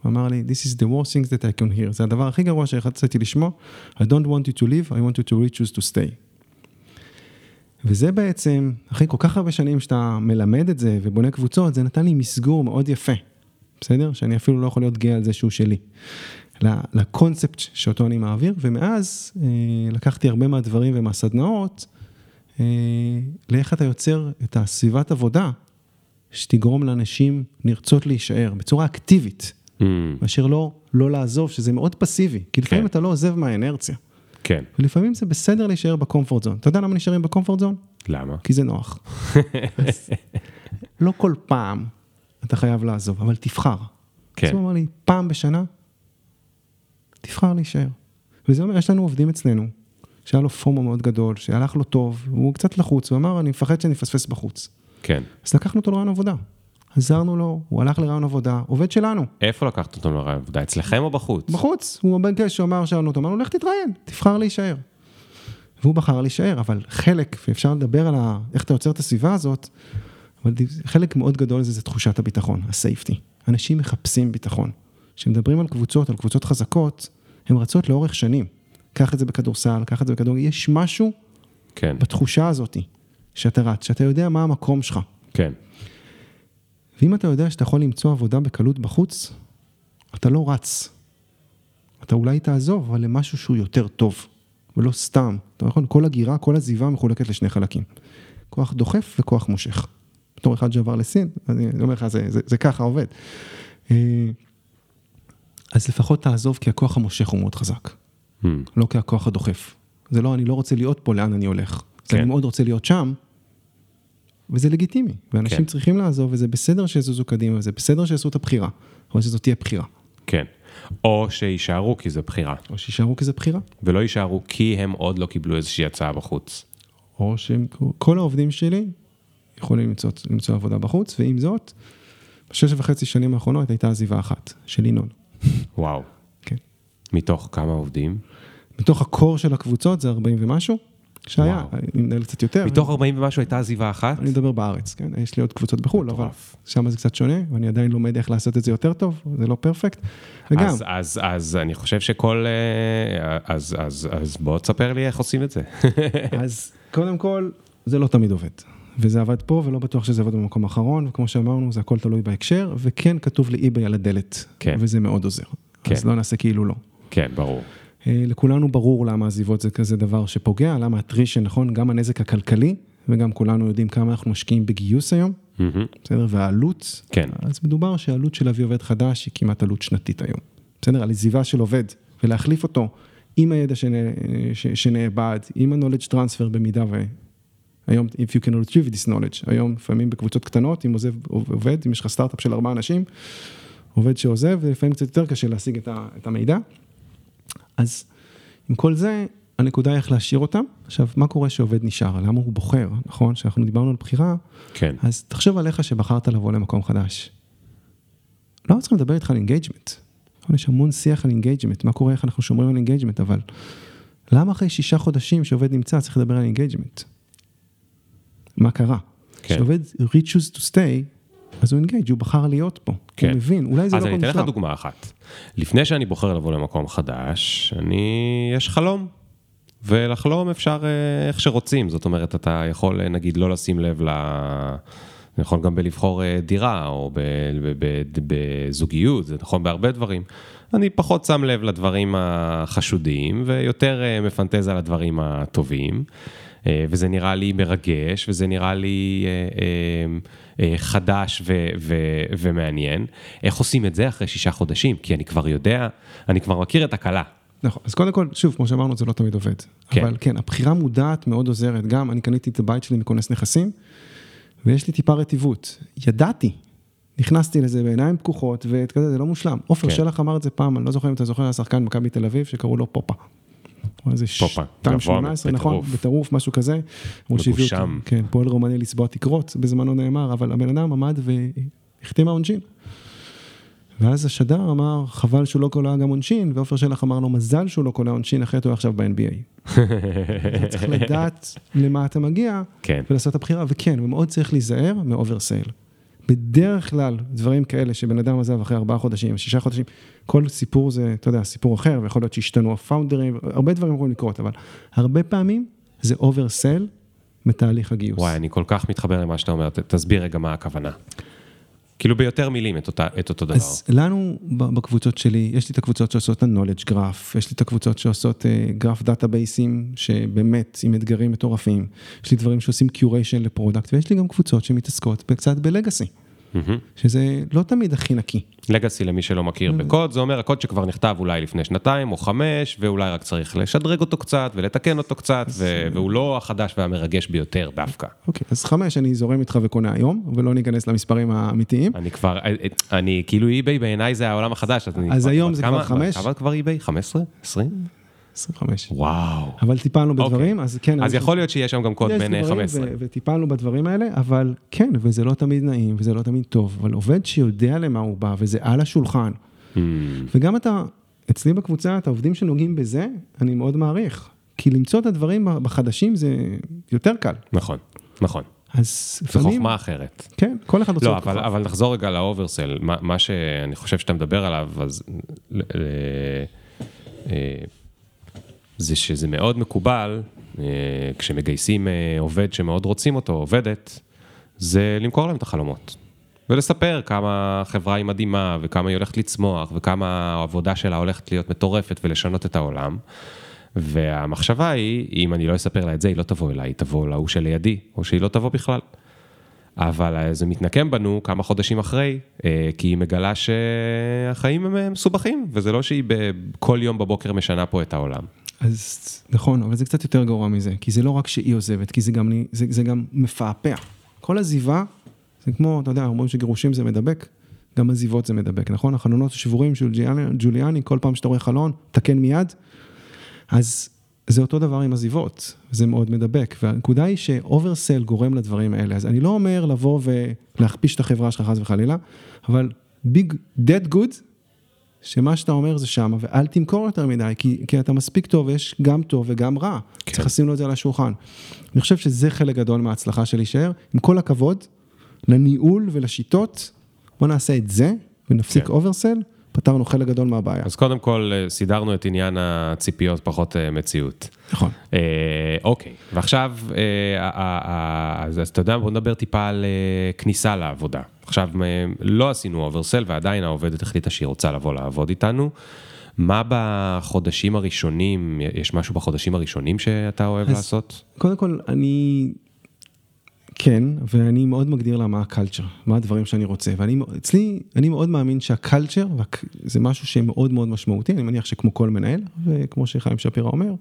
הוא אמר לי, this is the worst things that I can hear. זה הדבר הכי גרוע שרציתי לשמוע. I don't want you to live, I want you to reach you to stay. וזה בעצם, אחרי כל כך הרבה שנים שאתה מלמד את זה ובונה קבוצות, זה נתן לי מסגור מאוד יפה, בסדר? שאני אפילו לא יכול להיות גאה על זה שהוא שלי. לקונספט שאותו אני מעביר, ומאז אה, לקחתי הרבה מהדברים ומהסדנאות, אה, לאיך אתה יוצר את הסביבת עבודה שתגרום לאנשים לרצות להישאר בצורה אקטיבית, אמ, מאשר לא, לא לעזוב, שזה מאוד פסיבי, כי לפעמים כן. אתה לא עוזב מהאנרציה, כן, ולפעמים זה בסדר להישאר בקומפורט זון. אתה יודע למה נשארים בקומפורט זון? למה? כי זה נוח. אז לא כל פעם אתה חייב לעזוב, אבל תבחר. כן. אז הוא אמר לי, פעם בשנה, תבחר להישאר. וזה אומר, יש לנו עובדים אצלנו, שהיה לו פומו מאוד גדול, שהלך לו טוב, הוא קצת לחוץ, הוא אמר, אני מפחד שאני אפספס בחוץ. כן. אז לקחנו אותו לרעיון עבודה. עזרנו לו, הוא הלך לרעיון עבודה, עובד שלנו, איפה לקחת אותו לרעיון עבודה? אצלכם או בחוץ? בחוץ. הוא ביקש, הוא אמר, שאלנו אותו, אמרנו, לך תתראיין, תבחר להישאר. והוא בחר להישאר, אבל חלק, ואפשר לדבר על ה, איך אתה יוצר את הסביבה הזאת, אבל חלק מאוד גדול לזה זה תחושת הביטחון, הסייפטי. אנשים מחפשים ביטחון. כשמדברים על קבוצות, על קבוצות חזקות, הן רצות לאורך שנים. קח את זה בכדורסל, קח את זה בכדורגל, יש משהו כן, בתחושה הזאת, שאתה רץ, שאתה יודע מה המקום שלך. כן, ואם אתה יודע שאתה יכול למצוא עבודה בקלות בחוץ, אתה לא רץ. אתה אולי תעזוב, אבל למשהו שהוא יותר טוב, ולא סתם. אתה נכון, כל הגירה, כל עזיבה מחולקת לשני חלקים. כוח דוחף וכוח מושך. בתור אחד שעבר לסין, אני אומר לך, זה, זה, זה ככה עובד. אז לפחות תעזוב, כי הכוח המושך הוא מאוד חזק, אמ, לא כהכוח הדוחף. זה לא, אני לא רוצה להיות פה, לאן אני הולך. אז כן. אני מאוד רוצה להיות שם, וזה לגיטימי, ואנשים כן. צריכים לעזוב, וזה בסדר שיזוזו קדימה, וזה בסדר שיעשו את הבחירה, אבל שזאת תהיה בחירה. כן. או שיישארו כי זה בחירה, או שיישארו כזה בחירה, ולא יישארו כי הם עוד לא קיבלו איזושהי הצעה בחוץ. או שכל העובדים שלי יכולים למצוא, למצוא עבודה בחוץ, ועם זאת, בשש וחצי שנים האחרונות הייתה עזיבה אחת, של ינון. וואו. כן. מתוך כמה עובדים? מתוך הקור של הקבוצות זה 40 ומשהו, שהיה, וואו. אני מנהל קצת יותר. מתוך 40 ומשהו הייתה עזיבה אחת? אני מדבר בארץ, כן? יש לי עוד קבוצות בחו"ל, אבל. שם זה קצת שונה, ואני עדיין לומד איך לעשות את זה יותר טוב, זה לא פרפקט. וגם, אז, אז, אז אני חושב שכל... אה, אז, אז, אז בוא תספר לי איך עושים את זה. אז קודם כל, זה לא תמיד עובד. וזה עבד פה, ולא בטוח שזה עבד במקום האחרון, וכמו שאמרנו, זה הכל תלוי בהקשר, וכן כתוב לי eBay על הדלת, כן. וזה מאוד עוזר. כן. אז לא נעשה כאילו לא. כן, ברור. אה, לכולנו ברור למה עזיבות זה כזה דבר שפוגע, למה הטרישן, נכון, גם הנזק הכלכלי, וגם כולנו יודעים כמה אנחנו משקיעים בגיוס היום, מהמם. בסדר? והעלות, כן. אז מדובר שהעלות של להביא עובד חדש היא כמעט עלות שנתית היום. בסדר? על עזיבה של עובד, ולהחליף אותו עם הידע שנ... ש... שנאבד, עם ה-knowledge transfer במידה ו... היום, if you can retrieve this knowledge, היום לפעמים בקבוצות קטנות, אם עוזב עובד, אם יש לך סטארט-אפ של ארבעה אנשים, עובד שעוזב, ולפעמים קצת יותר קשה להשיג את, ה... את המידע. אז עם כל זה, הנקודה היא איך להשאיר אותם. עכשיו, מה קורה שעובד נשאר? למה הוא בוחר, נכון? כשאנחנו דיברנו על בחירה, כן. אז תחשוב עליך שבחרת לבוא למקום חדש. לא צריכים לדבר איתך על engagement. יש המון שיח על engagement, מה קורה, איך אנחנו שומרים על engagement, אבל למה אחרי שישה חודשים שעובד נמצא צריך לדבר על engagement? מה קרה? כן. כשעובד reaches to stay, אז הוא אינגייג', הוא בחר להיות פה. כן. הוא מבין, אולי זה אז לא אני כל אתן לך. דוגמה אחת. לפני שאני בוחר לבוא למקום חדש, אני... יש חלום. ולחלום אפשר אה, איך שרוצים, זאת אומרת, אתה יכול אה, נגיד לא לשים לב ל... זה נכון גם בלבחור אה, דירה או בזוגיות, זה נכון בהרבה דברים. אני פחות שם לב לדברים החשודים ויותר מפנטז על הדברים הטובים. אה, וזה נראה לי מרגש וזה נראה לי אה, אה, חדש ו- ו- ומעניין. איך עושים את זה אחרי שישה חודשים? כי אני כבר יודע, אני כבר מכיר את הכלה. נכון, אז קודם כל, שוב, כמו שאמרנו, זה לא תמיד עובד. כן. אבל כן, הבחירה מודעת מאוד עוזרת. גם אני קניתי את הבית שלי מכונס נכסים, ויש לי טיפה רטיבות. ידעתי, נכנסתי לזה בעיניים פקוחות, וכזה, זה לא מושלם. עופר כן. שלח אמר את זה פעם, אני לא זוכר אם אתה זוכר, היה שחקן במכבי תל אביב, שקראו לו פופה. הוא איזה פופה, 2, גבוה 18, נכון, בטירוף. משהו כזה. מגושם. כן, פועל רומני לצבוע תקרות, בזמנו נאמר, אבל הבן אדם עמד והחטיא מהעונשין. ואז השדר אמר, חבל שהוא לא קולע גם עונשין, ועופר שלח אמר לו, מזל שהוא לא קולע עונשין, אחרת הוא היה עכשיו ב-NBA. אתה צריך לדעת למה אתה מגיע, כן. ולעשות את הבחירה, וכן, הוא מאוד צריך להיזהר מ oversell. בדרך כלל, דברים כאלה שבן אדם עזב אחרי ארבעה חודשים, שישה חודשים, כל סיפור זה, אתה יודע, סיפור אחר, ויכול להיות שהשתנו ה founderים, הרבה דברים יכולים לקרות, אבל הרבה פעמים זה oversell מתהליך הגיוס. וואי, אני כל כך מתחבר למה שאתה אומר, תסביר רגע מה הכוונה. כאילו ביותר מילים את, אותה, את אותו דבר. אז לנו בקבוצות שלי, יש לי את הקבוצות שעושות את ה-knowledge graph, יש לי את הקבוצות שעושות graph databaseים, שבאמת עם אתגרים מטורפים, יש לי דברים שעושים curation ל product, ויש לי גם קבוצות שמתעסקות קצת ב legacy. שזה לא תמיד הכי נקי. לגאסי למי שלא מכיר Mm. בקוד, זה אומר הקוד שכבר נכתב אולי לפני שנתיים או חמש, ואולי רק צריך לשדרג אותו קצת ולתקן אותו קצת, ו- והוא לא החדש והמרגש ביותר דווקא. אוקיי, אז חמש אני זורם איתך וקונה היום, ולא ניכנס למספרים האמיתיים. אני כבר, אני כאילו אי-ביי בעיניי זה העולם החדש. אז, אני אז כבר- היום זה כבר חמש? כמה כבר אי-ביי? 15? 20? 25. וואו. אבל טיפלנו בדברים, אז כן. אז יכול להיות שיש שם גם קוד בין אה, דברים, 15. ו- וטיפלנו בדברים האלה, אבל כן, וזה לא תמיד נעים, וזה לא תמיד טוב, אבל עובד שיודע למה הוא בא, וזה על השולחן, Hmm, וגם אתה, אצלי בקבוצה, את העובדים שנוגעים בזה, אני מאוד מעריך. כי למצוא את הדברים בחדשים זה יותר קל. נכון, נכון. אז זו לפעמים, חוכמה אחרת. כן, כל אחד רוצה לא, אבל. אבל נחזור רגע לאוברסל, מה, מה שאני חושב שאתה מדבר עליו, אז אה, זה שזה מאוד מקובל, אה, כשמגייסים אה, עובד שמאוד רוצים אותו, עובדת, זה למכור להם את החלומות. ולספר כמה החברה היא מדהימה, וכמה היא הולכת לצמוח, וכמה העבודה שלה הולכת להיות מטורפת ולשנות את העולם. והמחשבה היא, אם אני לא אספר לה את זה, היא לא תבוא אליי, היא תבוא להוא שלידי, או שהיא לא תבוא בכלל. אבל אה, זה מתנקם בנו כמה חודשים אחרי, כי היא מגלה שהחיים הם מסובכים, וזה לא שהיא כל יום בבוקר משנה פה את העולם. אז נכון, אבל זה קצת יותר גרוע מזה, כי זה לא רק שהיא עוזבת, כי זה גם, זה, זה גם מפעפע. כל עזיבה, זה כמו, אתה יודע, אומרים שגירושים זה מדבק, גם עזיבות זה מדבק, נכון? החלונות השבורים של ג'וליאני, ג'וליאני, כל פעם שאתה רואה חלון, תקן מיד. אז זה אותו דבר עם עזיבות, זה מאוד מדבק, והנקודה היא שאוברסל גורם לדברים האלה, אז אני לא אומר לבוא ולהכפיש את החברה שלך חס וחלילה, אבל ביג, dead good, שמה שאתה אומר זה שמה, ואל תמכור יותר מדי, כי, כי אתה מספיק טוב, ויש גם טוב וגם רע. כן. צריך לשים לו את זה על השולחן. אני חושב שזה חלק גדול מההצלחה של להישאר. עם כל הכבוד לניהול ולשיטות, בוא נעשה את זה, ונפסיק כן. אוברסל, פתרנו חלק גדול מהבעיה. אז קודם כל, אה, סידרנו את עניין הציפיות פחות אה, מציאות. נכון. אה, אוקיי, ועכשיו, אה, אה, אה, אז אתה יודע, בוא נדבר טיפה על אה, כניסה לעבודה. עכשיו, אה, לא עשינו oversell, ועדיין העובדת החליטה שהיא רוצה לבוא לעבוד איתנו. מה בחודשים הראשונים, יש משהו בחודשים הראשונים שאתה אוהב אז- לעשות? קודם כל, אני... כן, ואני מאוד מגדיר לה מה ה culture, מה הדברים שאני רוצה, ואני, אצלי, אני מאוד מאמין שה culture זה משהו שמאוד מאוד משמעותי, אני מניח שכמו כל מנהל, וכמו שחיים שפירא אומר,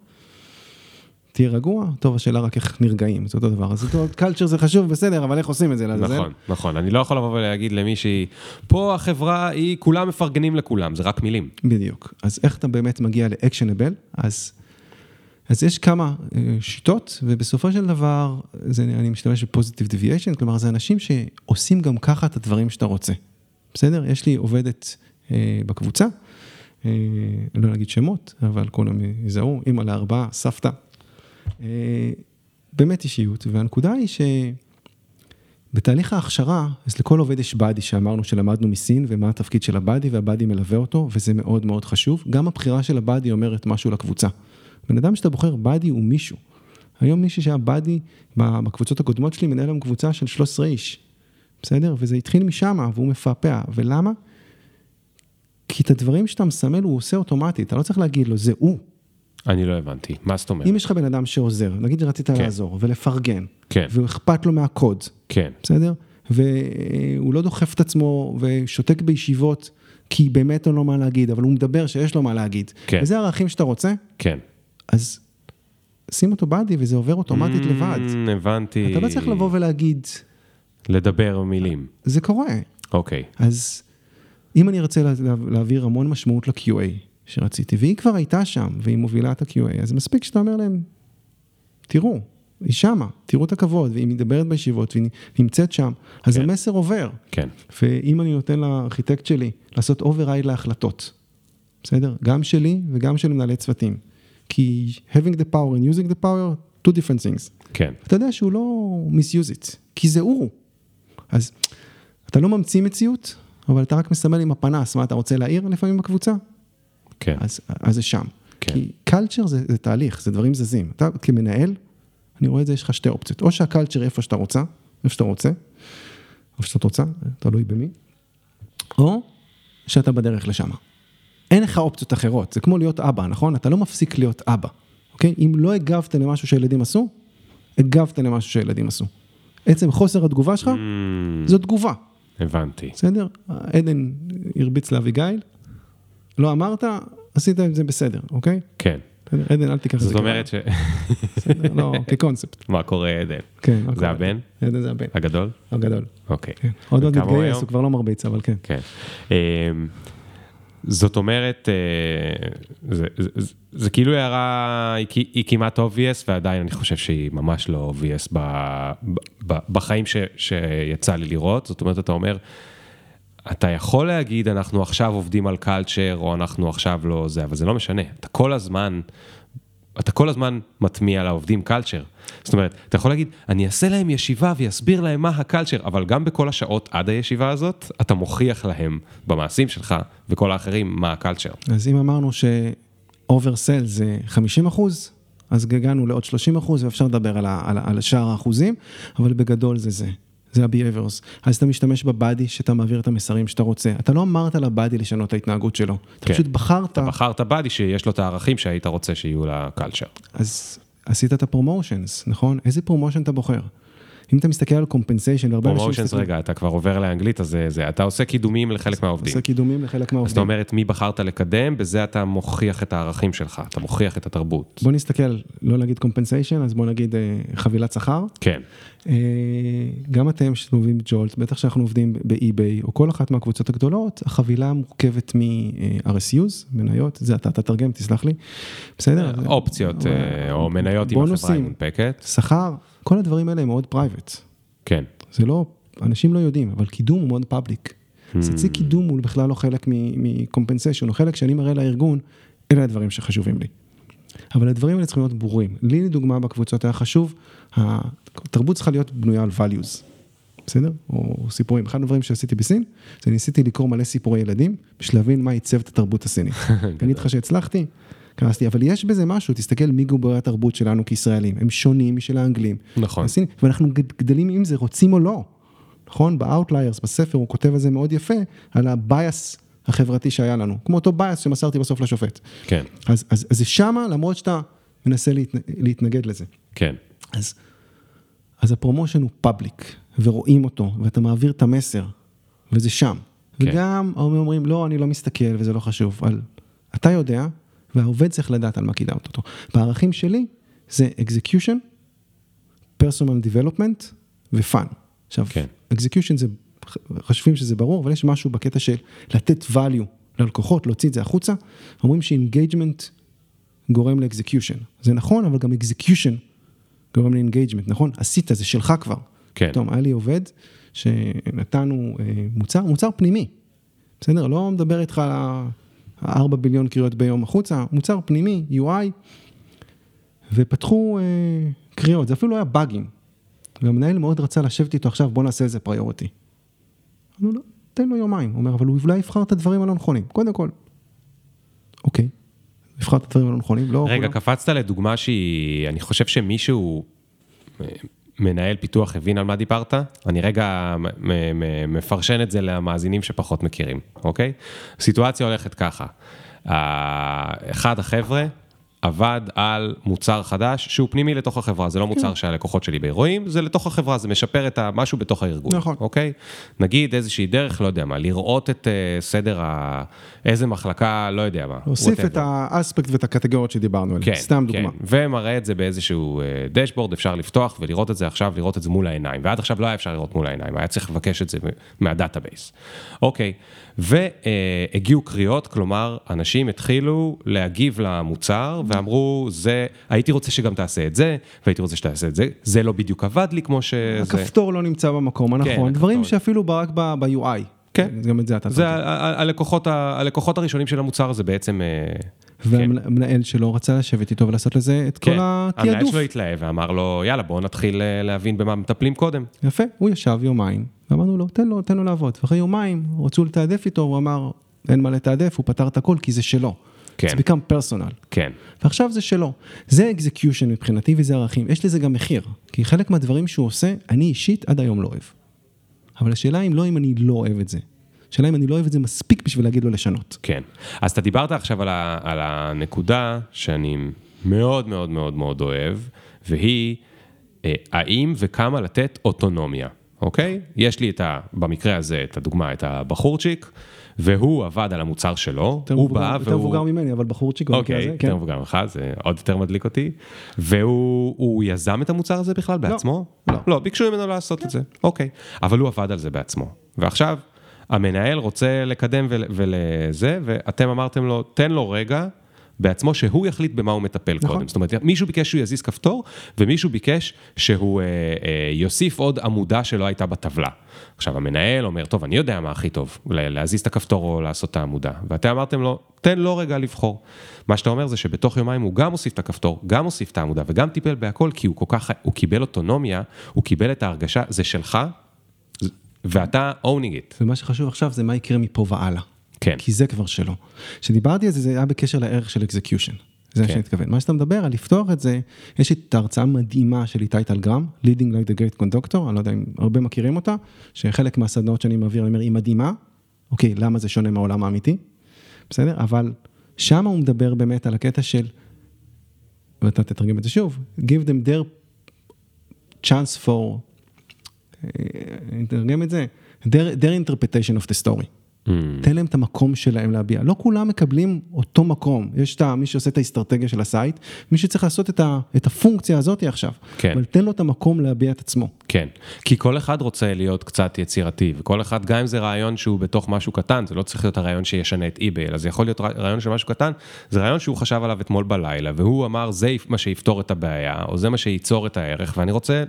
תהיה רגוע, טוב, השאלה רק איך נרגעים, זה אותו דבר, אז טוב, culture זה חשוב, בסדר, אבל איך עושים את זה לעזאזל? נכון, נכון. אני לא יכול לבוא ולהגיד למישהי, פה החברה היא, כולם מפרגנים לכולם, זה רק מילים. בדיוק. אז איך אתה באמת מגיע לאקשנבל? אז, אז יש כמה אה, שיטות, ובסופו של דבר, זה, אני משתמש בפוזיטיב דוויאשן, כלומר, זה אנשים שעושים גם ככה את הדברים שאתה רוצה. בסדר? יש לי עובדת אה, בקבוצה, אה, לא נגיד שמות, אבל כולם יזהו, אימא לארבעה, סבתא. אה, באמת אישיות, והנקודה היא ש... בתהליך ההכשרה, אז לכל עובד יש באדי שאמרנו שלמדנו מסין, ומה התפקיד של הבאדי, והבאדי מלווה אותו, וזה מאוד מאוד חשוב. גם הבחירה של הבאדי אומרת משהו לקבוצה. בן אדם שאתה בוחר באדי הוא מישהו. היום מישהו שהיה באדי בקבוצות הקודמות שלי, מנהל היום קבוצה של 13 איש. בסדר? וזה התחיל משם, והוא מפעפע. ולמה? כי את הדברים שאתה מסמל הוא עושה אוטומטית, אתה לא צריך להגיד לו, זה הוא. אני לא הבנתי, מה זאת אומרת? אם יש לך בן אדם שעוזר, נגיד רצית כן. לעזור ולפרגן, כן. ואכפת לו מהקוד, כן, בסדר? והוא לא דוחף את עצמו ושותק בישיבות, כי באמת אין לו מה להגיד, אבל הוא מדבר שיש לו מה להגיד. כן. וזה הערכים שאתה רוצה, כן. אז שים אותו באדי וזה עובר אוטומטית לבד. Mm, הבנתי. אתה לא צריך לבוא ולהגיד, לדבר מילים. זה קורה. אוקיי. אז אם אני ארצה לה- לה- להעביר המון משמעות ל-QA שרציתי, והיא כבר הייתה שם, והיא מובילה את ה-QA, אז מספיק שאתה אומר להם, תראו, היא שמה, תראו את הכבוד, והיא מדברת בישיבות, והיא נמצאת שם, אז כן. המסר עובר. כן. ואם אני נותן לארכיטקט שלי לעשות override להחלטות, בסדר? גם שלי וגם של מנהלי צוותים. כי having the power and using the power, two different things. כן. אתה יודע שהוא לא misuse it, כי זה הוא. אז אתה לא ממציא מציאות, אבל אתה רק מסמל עם הפנס, מה אתה רוצה להעיר לפעמים בקבוצה? כן. אז, אז זה שם. כן. כי culture זה, זה תהליך, זה דברים זזים. אתה כמנהל, אני רואה את זה, יש לך שתי אופציות. או שהקלצ'ר איפה שאתה רוצה, איפה שאתה רוצה, איפה שאתה רוצה, תלוי במי, או שאתה בדרך לשם. אין לך אופציות אחרות, זה כמו להיות אבא, נכון? אתה לא מפסיק להיות אבא, אוקיי? אם לא הגבת למשהו שילדים עשו, הגבת למשהו שילדים עשו. עצם חוסר התגובה שלך, Mm, זו תגובה, הבנתי. בסדר? עדן הרביץ לאביגיל, לא אמרת, עשית עם זה בסדר, אוקיי? כן. עדן, אל תיקח את זה זאת אומרת ש... לא, כקונספט. מה קורה עדן? כן, מה זה קורה? הבן? עדן זה הבן, הגדול? הגדול. אוקיי. כן. עוד עוד מתגייס? הוא כבר לא מרביץ, אבל כן. כן. אמ, זאת אומרת, אה, זה, זה, זה, זה כאילו הערה, היא, כמעט obvious, ועדיין אני חושב שהיא ממש לא obvious בחיים שיצא לי לראות. זאת אומרת, אתה אומר, אתה יכול להגיד, אנחנו עכשיו עובדים על קלצ'ר, או אנחנו עכשיו לא זה, אבל זה לא משנה. אתה כל הזמן, אתה כל הזמן מטמיע לעובדים קלצ'ר. זאת אומרת, אתה יכול להגיד, אני אעשה להם ישיבה ואסביר להם מה הקלצ'ר, אבל גם בכל השעות עד הישיבה הזאת, אתה מוכיח להם במעשים שלך וכל האחרים מה ה culture. אז אם אמרנו ש-oversell זה 50 אחוז, אז הגענו לעוד 30 אחוז, ואפשר לדבר על, על, על שאר האחוזים, אבל בגדול זה זה. זה ה-behaviors. אז אתה משתמש ב buddy שאתה מעביר את המסרים שאתה רוצה. אתה לא אמרת ל buddy לשנות את ההתנהגות שלו. אתה כן. פשוט בחרת, אתה בחרת buddy שיש לו את הערכים שהיית רוצה שיהיו ל culture. אז עשית את ה promotions, נכון? איזה promotion אתה בוחר? אם אתה מסתכל על compensation, הרבה אנשים... promotions, רגע, אתה כבר עובר לאנגלית, אז זה- זה, אתה עושה קידומים לחלק מהעובדים. עושה קידומים לחלק אז אתה מהעובדים. אומר את מי בחרת לקדם, בזה אתה מוכיח את הערכים שלך, אתה מוכיח את התרבות. בוא נסתכל, לא נגיד compensation, אז בוא נגיד אה, חבילת שכר. כן, אה, גם אתם שאתם עובדים בג'ולט, בטח שאנחנו עובדים ב eBay, או כל אחת מהקבוצות הגדולות, החבילה מורכבת מ-RSUs, מניות, זה אתה תתרגם, תסלח לי, בסדר? זה- אופציות אה, או מניות עם החברה בונוסים. המונפקת. שכר, כל הדברים האלה הם מאוד private. כן, זה לא, אנשים לא יודעים, אבל קידום הוא מאוד public. Hmm. אז אצלי קידום הוא בכלל לא חלק מ compensation, הוא חלק שאני מראה לארגון, אלה הדברים שחשובים לי. אבל הדברים האלה צריכים להיות ברורים. לי לדוגמה בקבוצות היה חשוב, התרבות צריכה להיות בנויה על values, בסדר? או סיפורים. אחד הדברים שעשיתי בסין, זה ניסיתי לקרוא מלא סיפורי ילדים, בשביל להבין מה עיצב את התרבות הסינית. אני אגיד לך שהצלחתי, כנסתי, אבל יש בזה משהו, תסתכל מי גוברי התרבות שלנו כישראלים, הם שונים משל האנגלים. נכון. הסינים, ואנחנו גד- גדלים עם זה, רוצים או לא. נכון? ב-Outliers, בספר, הוא כותב על זה מאוד יפה, על ה base החברתי שהיה לנו, כמו אותו base שמסרתי בסוף לשופט. כן, אז, אז, אז זה שמה, למרות שאתה מנסה להת, להתנגד לזה. כן, אז, אז ה promotion הוא public, ורואים אותו, ואתה מעביר את המסר, וזה שם. כן. וגם ההורים אומרים, לא, אני לא מסתכל, וזה לא חשוב. על, אתה יודע, והעובד צריך לדעת על מה קידמת אותו. בערכים שלי, זה execution, personal development ו-fun. עכשיו, כן. execution זה, חושבים שזה ברור, אבל יש משהו בקטע של לתת value ללקוחות, להוציא את זה החוצה. אומרים ש-engagement גורם ל-execution. זה נכון, אבל גם execution גורם ל-engagement, נכון? עשית, זה שלך כבר. כן. פתאום, היה לי עובד שנתנו אה, מוצר, מוצר פנימי, בסדר? לא מדבר איתך על ה-4 ביליון קריאות ביום החוצה, מוצר פנימי, UI, ופתחו אה, קריאות, זה אפילו לא היה באגים. והמנהל מאוד רצה לשבת איתו עכשיו, בוא נעשה איזה פריוריטי. אמרנו לו, תן לו יומיים. הוא אומר, אבל הוא אולי יבחר את הדברים הלא נכונים. קודם כל, אוקיי, יבחר את הדברים הלא נכונים, לא... רגע, לא- קפצת לדוגמה שהיא, אני חושב שמישהו, אה, מנהל פיתוח הבין על מה דיברת, אני רגע מפרשן את זה למאזינים שפחות מכירים, אוקיי? הסיטואציה הולכת ככה, אחד החבר'ה עבד על מוצר חדש שהוא פנימי לתוך החברה, זה לא מוצר שהלקוחות שלי רואים, זה לתוך החברה, זה משפר את המשהו בתוך הארגון, נכון. אוקיי? נגיד איזושהי דרך, לא יודע מה, לראות את אה, סדר ה... איזה מחלקה, לא יודע מה. להוסיף. את האספקט ואת הקטגוריות שדיברנו עליהן, כן, סתם כן, דוגמה. ומראה את זה באיזשהו אה, dashboard, אפשר לפתוח ולראות את זה עכשיו, לראות את זה מול העיניים. ועד עכשיו לא היה אפשר לראות מול העיניים, היה צריך לבקש את זה מה database. אוקיי, והגיעו קריאות, כלומר, אנשים התחילו להגיב למוצר ואמרו, זה, הייתי רוצה שגם תעשה את זה, והייתי רוצה שתעשה את זה, זה לא בדיוק עבד לי כמו שזה... הכפתור לא נמצא במקום הנכון, הכפתור. דברים שאפילו רק ב-UI. כן. גם את זה אתה זה הלקוחות, הלקוחות הראשונים של המוצר זה בעצם... אה, כן. והמנהל שלו רצה לשבת איתו ולעשות לזה את כל כן, המנהל התעדוף. שלו התלהב ואמר לו, יאללה, בואו נתחיל אה, להבין במה מטפלים קודם. יפה, הוא ישב יומיים, ואמרנו לו, תן לו, תן לו לעבוד. ואחרי יומיים רצו לתעדף איתו, הוא אמר, אין מה לתעדף, הוא פתר את הכל כי זה שלו. כן. זה become personal. כן, ועכשיו זה שלו. זה execution מבחינתי וזה ערכים. יש לזה גם מחיר, כי חלק מהדברים שהוא עושה, אני אישית עד היום לא אוהב. אבל השאלה אם לא אם אני לא אוהב את זה. השאלה אם אני לא אוהב את זה מספיק בשביל להגיד לו לשנות. כן. אז אתה דיברת עכשיו על, ה, על הנקודה שאני מאוד מאוד מאוד מאוד אוהב, והיא אה, האם וכמה לתת אוטונומיה, אוקיי? יש לי את ה, במקרה הזה, את הדוגמה, את הבחורצ'יק, והוא עבד על המוצר שלו, יותר הוא מבוגר- בא יותר והוא... מבוגר ממני, אבל בחורצ'יק במקרה אוקיי, הזה, כן. יותר מבוגר ממך, זה עוד יותר מדליק אותי. והוא הוא יזם את המוצר הזה בכלל בעצמו? לא. לא, ביקשו ממנו לעשות את זה, אוקיי. אבל הוא עבד על זה בעצמו. ועכשיו, המנהל רוצה לקדם ול- ולזה, ואתם אמרתם לו, תן לו רגע. בעצמו שהוא יחליט במה הוא מטפל נכון. קודם. זאת אומרת, מישהו ביקש שהוא יזיז כפתור, ומישהו ביקש שהוא אה, אה, יוסיף עוד עמודה שלא הייתה בטבלה. עכשיו, המנהל אומר, טוב, אני יודע מה הכי טוב, לה- להזיז את הכפתור או לעשות את העמודה. ואתם אמרתם לו, תן לו רגע לבחור. מה שאתה אומר זה שבתוך יומיים הוא גם הוסיף את הכפתור, גם הוסיף את העמודה וגם טיפל בהכל, כי הוא כל כך, הוא קיבל אוטונומיה, הוא קיבל את ההרגשה, זה שלך, ואתה owning it. ומה שחשוב עכשיו זה מה יקרה מפה והלאה. כן. כי זה כבר שלו. כשדיברתי על זה, זה היה בקשר לערך של אקזקיושן. זה מה כן. שאני מתכוון. מה שאתה מדבר על לפתוח את זה, יש את ההרצאה המדהימה של איתי טלגרם, Leading like the Great Conductor, אני לא יודע אם הרבה מכירים אותה, שחלק מהסדנאות שאני מעביר, אני אומר, היא מדהימה, אוקיי, למה זה שונה מהעולם האמיתי? בסדר? אבל שם הוא מדבר באמת על הקטע של, ואתה תתרגם את זה שוב, give them their chance for, אה, אני אתרגם את זה, their, their interpretation of the story. Mm. תן להם את המקום שלהם להביע. לא כולם מקבלים אותו מקום. יש את מי שעושה את האסטרטגיה של ה site, מי שצריך לעשות את, ה, את הפונקציה הזאת עכשיו. כן. אבל תן לו את המקום להביע את עצמו. כן, כי כל אחד רוצה להיות קצת יצירתי, וכל אחד, גם אם זה רעיון שהוא בתוך משהו קטן, זה לא צריך להיות הרעיון שישנה את eBay, אלא זה יכול להיות רעיון של משהו קטן, זה רעיון שהוא חשב עליו אתמול בלילה, והוא אמר, זה מה שיפתור את הבעיה, או זה מה שייצור את הערך, ואני רוצה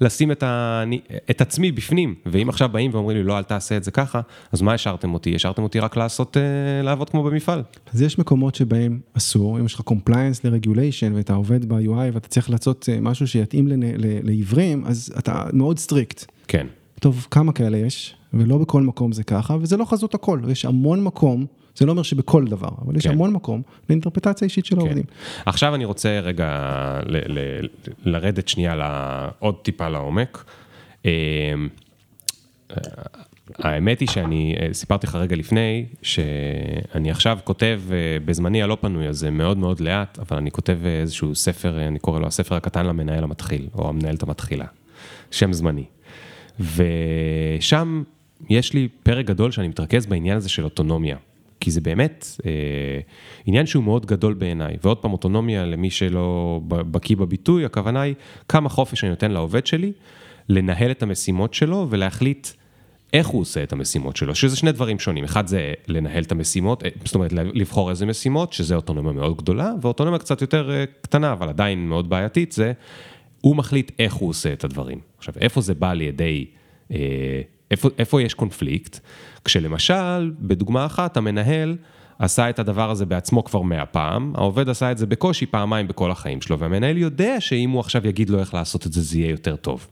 לשים את, ה... את עצמי בפנים, ואם עכשיו באים ואומרים לי, לא, אל תעשה את זה ככה, אז מה השארתם אותי? השארתם אותי רק לעשות, אה, לעבוד כמו במפעל. אז יש מקומות שבהם אסור, אם יש לך compliance ל-regulation ואתה עובד ב-UI ואתה צריך לעשות אה, משהו שיתאים לנ- ל- לעיוורים, אז אתה מאוד strict. כן, טוב, כמה כאלה יש, ולא בכל מקום זה ככה, וזה לא חזות הכל, יש המון מקום, זה לא אומר שבכל דבר, אבל יש כן. המון מקום לאינטרפטציה אישית של כן. העובדים. עכשיו אני רוצה רגע ל- ל- לרדת שנייה ל- עוד טיפה לעומק. אה, האמת היא שאני אה, סיפרתי לך רגע לפני, שאני עכשיו כותב אה, בזמני הלא פנוי הזה מאוד מאוד לאט, אבל אני כותב איזשהו ספר, אני קורא לו הספר הקטן למנהל המתחיל, או המנהלת המתחילה, שם זמני. ושם יש לי פרק גדול שאני מתרכז בעניין הזה של אוטונומיה. כי זה באמת אה, עניין שהוא מאוד גדול בעיניי. ועוד פעם, אוטונומיה, למי שלא בקיא בביטוי, הכוונה היא כמה חופש אני נותן לעובד שלי, לנהל את המשימות שלו ולהחליט איך הוא עושה את המשימות שלו, שזה שני דברים שונים. אחד זה לנהל את המשימות, אה, זאת אומרת, לבחור איזה משימות, שזה אוטונומיה מאוד גדולה, ואוטונומיה קצת יותר אה, קטנה, אבל עדיין מאוד בעייתית, זה הוא מחליט איך הוא עושה את הדברים. עכשיו, איפה זה בא לידי, אה, איפה, איפה יש קונפליקט? כשלמשל, בדוגמה אחת, המנהל עשה את הדבר הזה בעצמו כבר מאה פעם, העובד עשה את זה בקושי פעמיים בכל החיים שלו, והמנהל יודע שאם הוא עכשיו יגיד לו איך לעשות את זה, זה יהיה יותר טוב.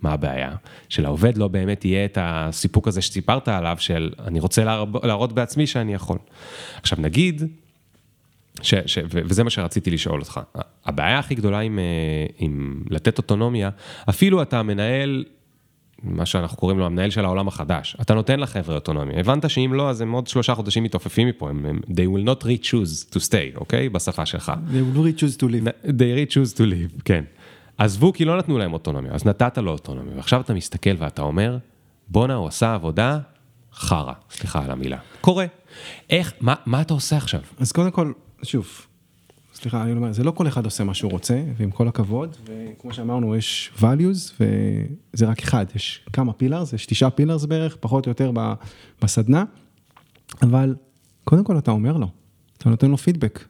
מה הבעיה? שלעובד לא באמת יהיה את הסיפוק הזה שסיפרת עליו, של אני רוצה להראות בעצמי שאני יכול. עכשיו נגיד, ש, ש, ו- וזה מה שרציתי לשאול אותך. הבעיה הכי גדולה עם, אה, עם לתת אוטונומיה, אפילו אתה מנהל, מה שאנחנו קוראים לו המנהל של העולם החדש, אתה נותן לחבר'ה אוטונומיה. הבנת שאם לא, אז הם עוד שלושה חודשים מתעופפים מפה, הם, הם, they will not re choose to stay, אוקיי? בשפה שלך. They will choose to live. they re choose to live, כן. עזבו כי לא נתנו להם אוטונומיה, אז נתת לו אוטונומיה, ועכשיו אתה מסתכל ואתה אומר, בואנה, הוא עשה עבודה חרא, סליחה על המילה. קורה. איך, מה, מה אתה עושה עכשיו? אז קודם כל, שוב, סליחה, אני אומר, זה לא כל אחד עושה מה שהוא רוצה, ועם כל הכבוד, וכמו שאמרנו, יש values, וזה רק אחד, יש כמה פילרס, יש תשעה פילרס בערך, פחות או יותר בסדנה, אבל קודם כל אתה אומר לו, אתה נותן לו פידבק.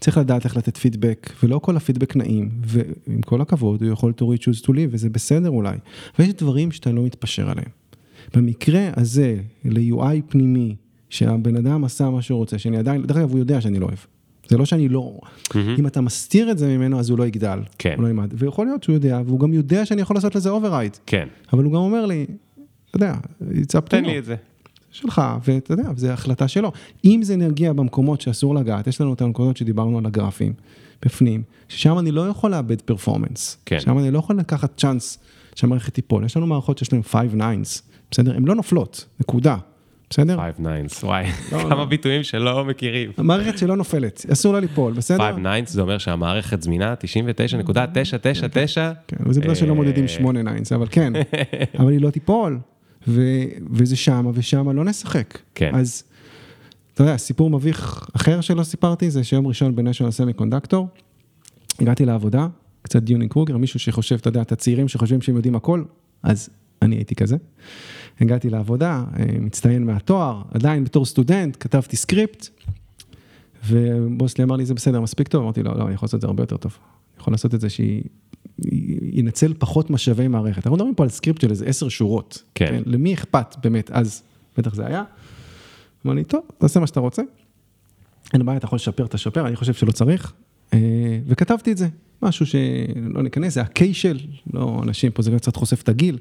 צריך לדעת איך לתת פידבק, ולא כל הפידבק נעים, ועם כל הכבוד, הוא יכול to reach choose to live, וזה בסדר אולי, ויש דברים שאתה לא מתפשר עליהם. במקרה הזה, ל-UI פנימי, שהבן אדם עשה מה שהוא רוצה, שאני עדיין, דרך אגב, הוא יודע שאני לא אוהב. זה לא שאני לא, אם אתה מסתיר את זה ממנו, אז הוא לא יגדל. כן. הוא לא ילמד. ויכול להיות שהוא יודע, והוא גם יודע שאני יכול לעשות לזה override. כן, אבל הוא גם אומר לי, אתה יודע, it's up תן לי את זה. שלך, ואתה יודע, זו החלטה שלו. אם זה נגיע במקומות שאסור לגעת, יש לנו את הנקודות שדיברנו על הגרפים, בפנים, ששם אני לא יכול לאבד performance. כן. שם אני לא יכול לקחת chance שהמערכת תיפול. יש לנו מערכות שיש להן 5 nines, בסדר? הן לא נופלות, נקודה. בסדר? Five nines, וואי, לא, כמה לא. ביטויים שלא מכירים. המערכת שלא נופלת, אסור לה ליפול, בסדר? Five nines זה אומר שהמערכת זמינה 99.999. כן, וזה בגלל שלא מודדים אה, 8 nines, אבל כן, אבל היא לא תיפול, וזה שמה, ושמה לא נשחק. כן. אז, אתה יודע, סיפור מביך אחר שלא סיפרתי, זה שיום ראשון ב National Semiconductor, הגעתי לעבודה, קצת Dunning Kruger, מישהו שחושב, אתה יודע, את הצעירים שחושבים שהם יודעים הכל, אז אני הייתי כזה. הגעתי לעבודה, אה, מצטיין מהתואר, עדיין בתור סטודנט, כתבתי סקריפט, והבוס שלי אמר לי, זה בסדר, מספיק טוב? אמרתי לו, לא, אני יכול לעשות את זה הרבה יותר טוב. אני יכול לעשות את זה שינצל פחות משאבי מערכת. אנחנו מדברים פה על סקריפט של איזה עשר שורות. כן. למי אכפת באמת, אז בטח זה היה. אמר לי, טוב, תעשה מה שאתה רוצה. אין בעיה, אתה יכול לשפר, תשפר, אני חושב שלא צריך. אה, וכתבתי את זה, משהו שלא ניכנס, זה הקיישל, לא אנשים פה, זה קצת חושף את הגיל.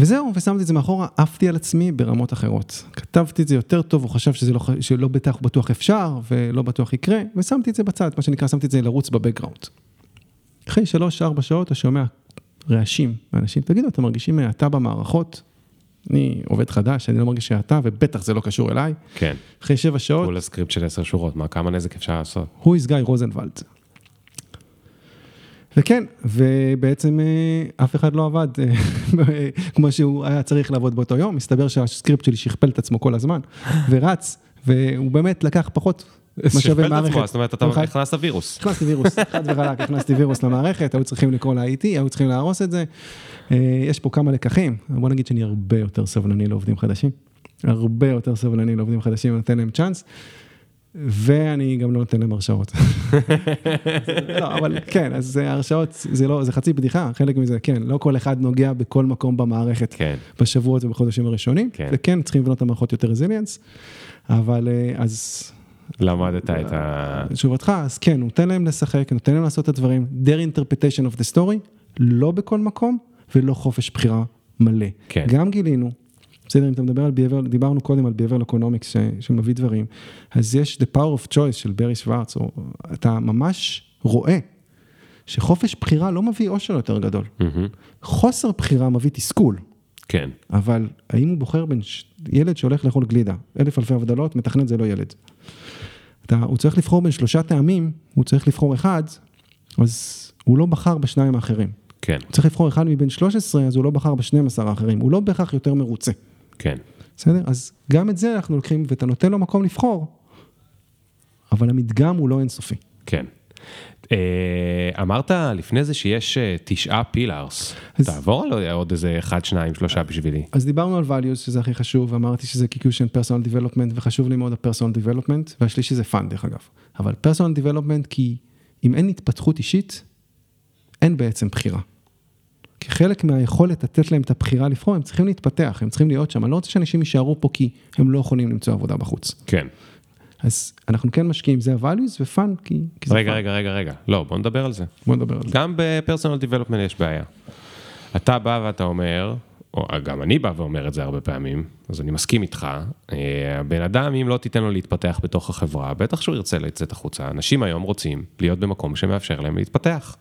וזהו, ושמתי את זה מאחורה, עפתי על עצמי ברמות אחרות. כתבתי את זה יותר טוב, הוא חשב שזה לא, שלא בטח, בטוח אפשר, ולא בטוח יקרה, ושמתי את זה בצד, מה שנקרא, שמתי את זה לרוץ בבקגראונד. אחרי שלוש-ארבע שעות אתה שומע רעשים מאנשים, תגידו, אתם מרגישים האטה במערכות? אני עובד חדש, אני לא מרגיש האטה, ובטח זה לא קשור אליי. כן, אחרי שבע שעות, כולה סקריפט של עשר שורות, מה, כמה נזק אפשר לעשות? הוא, is גיא רוזנוולד. וכן, ובעצם אה, אף אחד לא עבד אה, כמו שהוא היה צריך לעבוד באותו יום, מסתבר שהסקריפט שלי שכפל את עצמו כל הזמן, ורץ, והוא באמת לקח פחות שכפל את מערכת. עצמו, זאת אומרת, אתה חי- הכנסת וירוס. הכנסתי וירוס, חד וחלק, הכנסתי וירוס למערכת, היו צריכים לקרוא ל-IT, היו צריכים להרוס את זה. אה, יש פה כמה לקחים, בוא נגיד שאני הרבה יותר סבלני לעובדים חדשים. הרבה יותר סבלני לעובדים חדשים, נותן להם צ'אנס, ואני גם לא נותן להם הרשאות. לא, אבל כן, אז הרשאות, זה לא, זה חצי בדיחה, חלק מזה, כן, לא כל אחד נוגע בכל מקום במערכת. כן, בשבועות ובחודשים הראשונים, כן. וכן, צריכים לבנות את המערכות יותר רזיליאנס, אבל אה, אז למדת את ה... תשובתך, אז כן, נותן להם לשחק, נותן להם לעשות את הדברים, their interpretation of the story, לא בכל מקום ולא חופש בחירה מלא. כן. גם גילינו, בסדר, אם אתה מדבר על behavior, דיברנו קודם על behavior economics ש, שמביא דברים, אז יש the power of choice של ברי שוורץ, או אתה ממש רואה שחופש בחירה לא מביא אושר יותר גדול. מהמם. חוסר בחירה מביא תסכול. כן, אבל האם הוא בוחר בין ש... ילד שהולך לאכול גלידה, אלף אלפי הבדלות, מתכנת זה לא ילד. אתה, הוא צריך לבחור בין שלושה טעמים, הוא צריך לבחור אחד, אז הוא לא בחר בשניים האחרים. כן, הוא צריך לבחור אחד מבין 13, אז הוא לא בחר ב-12 האחרים, הוא לא בהכרח יותר מרוצה. כן, בסדר? אז גם את זה אנחנו לוקחים, ואתה נותן לו מקום לבחור, אבל המדגם הוא לא אינסופי. כן. אה, אמרת לפני זה שיש אה, תשעה pillars. תעבור על עוד איזה אחד, שניים, שלושה בשבילי. אז דיברנו על values, שזה הכי חשוב, ואמרתי שזה execution, personal development, וחשוב לי מאוד ה personal development, והשלישי זה fun דרך אגב. אבל פרסונל דיבלופמנט, כי אם אין התפתחות אישית, אין בעצם בחירה. כי חלק מהיכולת לתת להם את הבחירה לבחור, הם צריכים להתפתח, הם צריכים להיות שם. אני לא רוצה שאנשים יישארו פה כי הם לא יכולים למצוא עבודה בחוץ. כן. אז אנחנו כן משקיעים, זה ה-values ופאן, כי, כי זה רגע, fun. רגע, רגע, רגע. לא, בוא נדבר על זה. בוא נדבר על זה. גם בפרסונל דיבלופמנט יש בעיה. אתה בא ואתה אומר, או גם אני בא ואומר את זה הרבה פעמים, אז אני מסכים איתך, אה, הבן אדם, אם לא תיתן לו להתפתח בתוך החברה, בטח שהוא ירצה לצאת החוצה. אנשים היום רוצים להיות במקום שמאפשר להם להתפתח.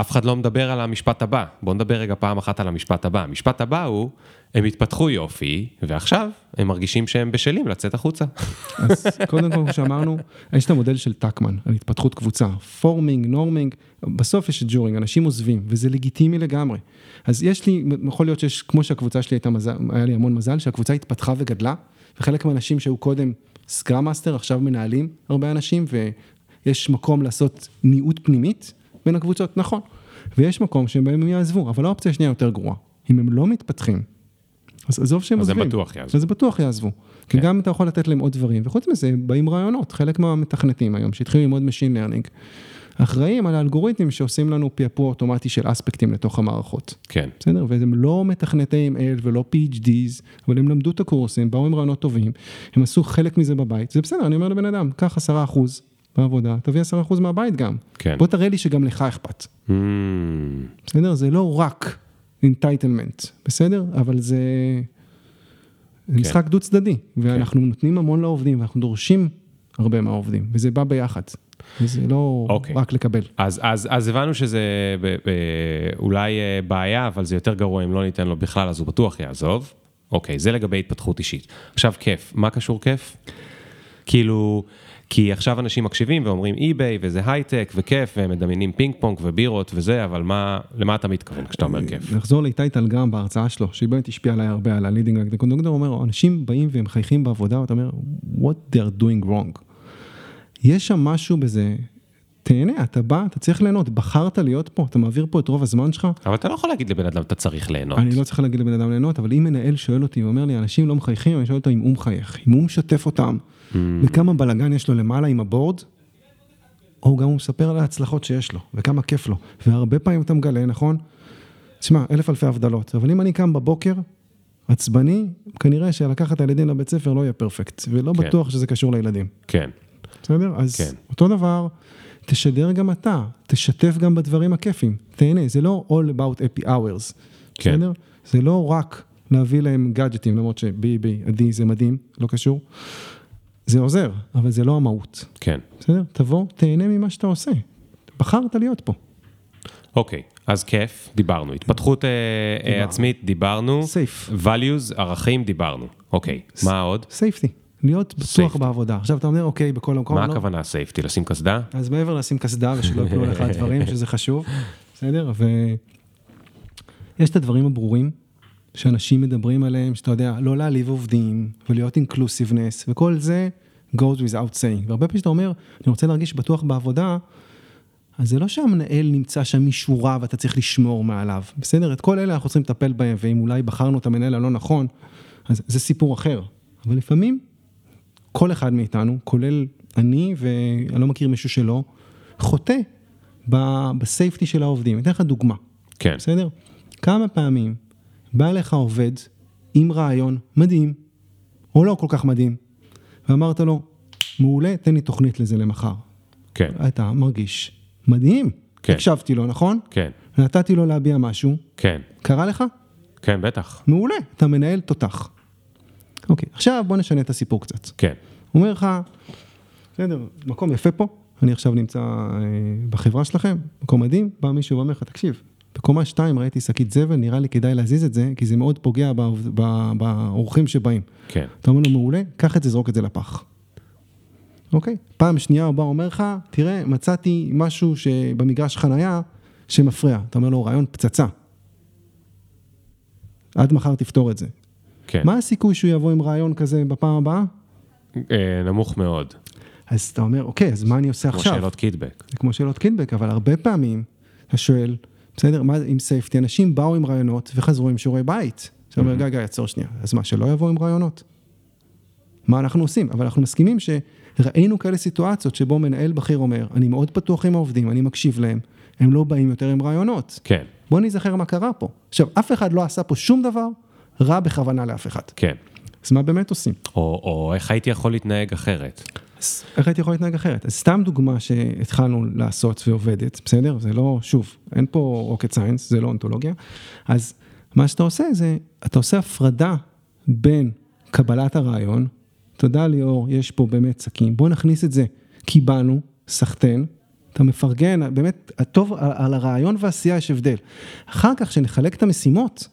אף אחד לא מדבר על המשפט הבא, בואו נדבר רגע פעם אחת על המשפט הבא. המשפט הבא הוא, הם התפתחו יופי, ועכשיו הם מרגישים שהם בשלים לצאת החוצה. אז קודם כל, כמו שאמרנו, יש את המודל של טקמן, על התפתחות קבוצה, פורמינג, נורמינג, בסוף יש את ג'ורינג, אנשים עוזבים, וזה לגיטימי לגמרי. אז יש לי, יכול להיות שיש, כמו שהקבוצה שלי הייתה מזל, היה לי המון מזל, שהקבוצה התפתחה וגדלה, וחלק מהאנשים שהיו קודם Scrum Master, עכשיו מנהלים הרבה אנשים, ויש מקום לעשות ניידות פנימית בין הקבוצות, נכון. ויש מקום שהם הם יעזבו, אבל האופציה השנייה יותר גרועה. אם הם לא מתפתחים, אז עזוב שהם אז הם עוזבים. בטוח יעזבו. אז בטוח יעזבו. כי כן. גם אתה יכול לתת להם עוד דברים, וחוץ מזה, באים רעיונות, חלק מהמתכנתים היום, שהתחילו ללמוד Machine Learning, אחראים על האלגוריתמים שעושים לנו פעפוע אוטומטי של אספקטים לתוך המערכות. כן, בסדר? והם לא מתכנתי ML ולא PhDs, אבל הם למדו את הקורסים, באו עם רעיונות טובים, הם עשו חלק מזה בבית, זה בסדר, אני אומר לבן אדם, קח עשרה אחוז בעבודה, תביא עשרה אחוז מהבית גם. כן. בוא תראה לי שגם לך אכפת. Mm, בסדר? זה לא רק entitlement, בסדר? אבל זה... כן. זה משחק דו צדדי, ואנחנו נותנים המון לעובדים, ואנחנו דורשים הרבה מהעובדים, וזה בא ביחד. וזה לא אוקיי. רק לקבל. אז, אז, אז הבנו שזה ב, ב, אולי אה, בעיה, אבל זה יותר גרוע אם לא ניתן לו בכלל, אז הוא בטוח יעזוב. אוקיי, זה לגבי התפתחות אישית. עכשיו כיף, מה קשור כיף? כאילו, כי עכשיו אנשים מקשיבים ואומרים eBay וזה הייטק וכיף, והם מדמיינים פינג פונג ובירות וזה, אבל מה, למה אתה מתכוון כשאתה אומר כיף? נחזור לאיתי טלגרם בהרצאה שלו, שהיא באמת השפיעה עליי הרבה, על ה leading conductor, הוא אומר, אנשים באים והם מחייכים בעבודה, ואתה אומר, what they're doing wrong. יש שם משהו בזה, תהנה, אתה בא, אתה צריך ליהנות, בחרת להיות פה, אתה מעביר פה את רוב הזמן שלך, אבל אתה לא יכול להגיד לבן אדם, אתה צריך ליהנות. אני לא צריך להגיד לבן אדם ליהנות, אבל אם מנהל שואל אותי ואומר לי, אנשים לא מחייכים, אני שואל אותו אם הוא מחייך, אם הוא משתף אותם, וכמה בלאגן יש לו למעלה עם הבורד, או גם הוא מספר על ההצלחות שיש לו, וכמה כיף לו. והרבה פעמים אתה מגלה, נכון? תשמע, אלף אלפי הבדלות, אבל אם אני קם בבוקר, עצבני, כנראה שלקחת את הילדים לבית ספר לא יהיה פרפקט, ולא כן. בטוח שזה קשור לילדים. כן, בסדר? אז כן. אותו דבר, תשדר גם אתה, תשתף גם בדברים הכיפים, תהנה, זה לא all about happy hours, כן. בסדר? זה לא רק להביא להם גאדג'טים, למרות שבי, בי, עדי זה מדהים, לא קשור. זה עוזר, אבל זה לא המהות, כן. בסדר? תבוא, תהנה ממה שאתה עושה. בחרת להיות פה. אוקיי, אז כיף, דיברנו. התפתחות אה, אה, דיברנו. עצמית, דיברנו. Safe. values, ערכים, דיברנו. אוקיי, מה עוד? Safety, להיות בטוח Safety. בעבודה. עכשיו אתה אומר, אוקיי, בכל מקום, מה לא- הכוונה safety? לשים קסדה? אז מעבר לשים קסדה ושלא יפלו לך דברים, שזה חשוב, בסדר? ויש את הדברים הברורים שאנשים מדברים עליהם, שאתה יודע, לא להעליב עובדים ולהיות inclusiveness, וכל זה goes without saying. והרבה פעמים שאתה אומר, אני רוצה להרגיש בטוח בעבודה, אז זה לא שהמנהל נמצא שם משורה ואתה צריך לשמור מעליו, בסדר? את כל אלה אנחנו צריכים לטפל בהם, ואם אולי בחרנו את המנהל הלא נכון, אז זה סיפור אחר. אבל לפעמים כל אחד מאיתנו, כולל אני, ואני לא מכיר מישהו שלא, חוטא בסייפטי של העובדים. אני אתן לך דוגמה, כן. בסדר? כמה פעמים בא לך עובד עם רעיון מדהים, או לא כל כך מדהים, ואמרת לו, מעולה, תן לי תוכנית לזה למחר. כן, אתה מרגיש מדהים. כן. הקשבתי לו, נכון? כן, נתתי לו להביע משהו, כן, קרה לך? כן, בטח. מעולה, אתה מנהל תותח. אוקיי, עכשיו בוא נשנה את הסיפור קצת. כן, אומר לך, בסדר, מקום יפה פה, אני עכשיו נמצא אה, בחברה שלכם, מקום מדהים, בא מישהו ואומר לך, תקשיב, בקומה 2 ראיתי שקית זבל, נראה לי כדאי להזיז את זה, כי זה מאוד פוגע באורחים שבאים. כן, אתה אומר לו, מעולה, קח את זה, זרוק את זה לפח. אוקיי? פעם שנייה הוא בא, אומר לך, תראה, מצאתי משהו שבמגרש חנייה שמפריע. אתה אומר לו, רעיון פצצה. עד מחר תפתור את זה. כן. מה הסיכוי שהוא יבוא עם רעיון כזה בפעם הבאה? אה, נמוך מאוד, אז אתה אומר, אוקיי, אז מה אני עושה כמו עכשיו? שאלות קידבק. זה כמו שאלות קידבק, אבל הרבה פעמים אתה שואל, בסדר, מה עם סייפטי? אנשים באו עם רעיונות וחזרו עם שיעורי בית. אתה אומר, גיא, גיא, עצור שנייה. אז מה, שלא יבואו עם רעיונות? מה אנחנו עושים? אבל אנחנו מסכימים שראינו כאלה סיטואציות שבו מנהל בכיר אומר, אני מאוד פתוח עם העובדים, אני מקשיב להם, הם לא באים יותר עם רעיונות. כן, בוא נזכר מה קרה פה. עכשיו, אף אחד לא עשה פה שום דבר רע בכוונה לאף אחד. כן. אז מה באמת עושים? או, או איך הייתי יכול להתנהג אחרת. אז איך הייתי יכול להתנהג אחרת? אז סתם דוגמה שהתחלנו לעשות ועובדת, בסדר? זה לא, שוב, אין פה rocket science, זה לא אונתולוגיה. אז מה שאתה עושה זה, אתה עושה הפרדה בין קבלת הרעיון, תודה ליאור, יש פה באמת שקים, בוא נכניס את זה, קיבלנו, סחטיין, אתה מפרגן, באמת, הטוב, על הרעיון והעשייה יש הבדל. אחר כך, כשנחלק את המשימות,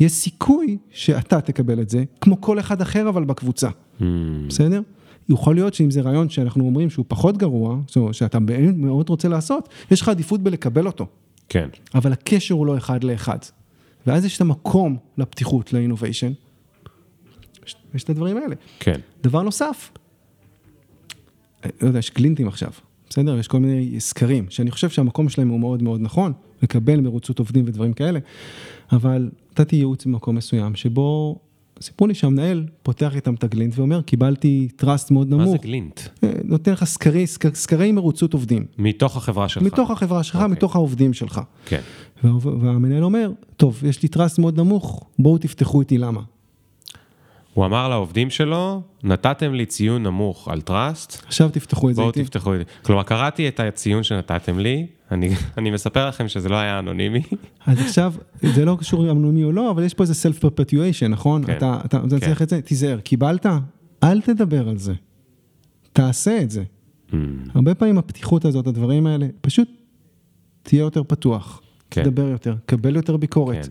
יש סיכוי שאתה תקבל את זה, כמו כל אחד אחר אבל בקבוצה, Hmm. בסדר? יכול להיות שאם זה רעיון שאנחנו אומרים שהוא פחות גרוע, שאתה מאוד רוצה לעשות, יש לך עדיפות בלקבל אותו, כן, אבל הקשר הוא לא אחד לאחד. ואז יש את המקום לפתיחות, ל innovation, יש, יש את הדברים האלה. כן. דבר נוסף, לא יודע, יש Glintים עכשיו, בסדר? יש כל מיני סקרים, שאני חושב שהמקום שלהם הוא מאוד מאוד נכון, לקבל מרוצות עובדים ודברים כאלה, אבל נתתי ייעוץ במקום מסוים, שבו סיפרו לי שהמנהל פותח איתם את ה Glint ואומר, קיבלתי trust מאוד מה זה נמוך, Glint? אה, נותן לך סקרי, סק- סקרי מרוצות עובדים, מתוך החברה שלך. מתוך החברה שלך, אוקיי. מתוך העובדים שלך. כן. וה- והמנהל אומר, טוב, יש לי trust מאוד נמוך, בואו תפתחו איתי למה. הוא אמר לעובדים שלו, נתתם לי ציון נמוך על trust, עכשיו תפתחו את זה בואו איתי. תפתחו את זה. כלומר, קראתי את הציון שנתתם לי, אני, אני מספר לכם שזה לא היה אנונימי. אז עכשיו, זה לא קשור אנונימי או לא, אבל יש פה איזה self perpetuation, נכון? כן. אתה, אתה, אתה כן. צריך את זה, תיזהר, קיבלת? אל תדבר על זה. תעשה את זה. Hmm. הרבה פעמים הפתיחות הזאת, הדברים האלה, פשוט תהיה יותר פתוח. כן. תדבר יותר, קבל יותר ביקורת. כן,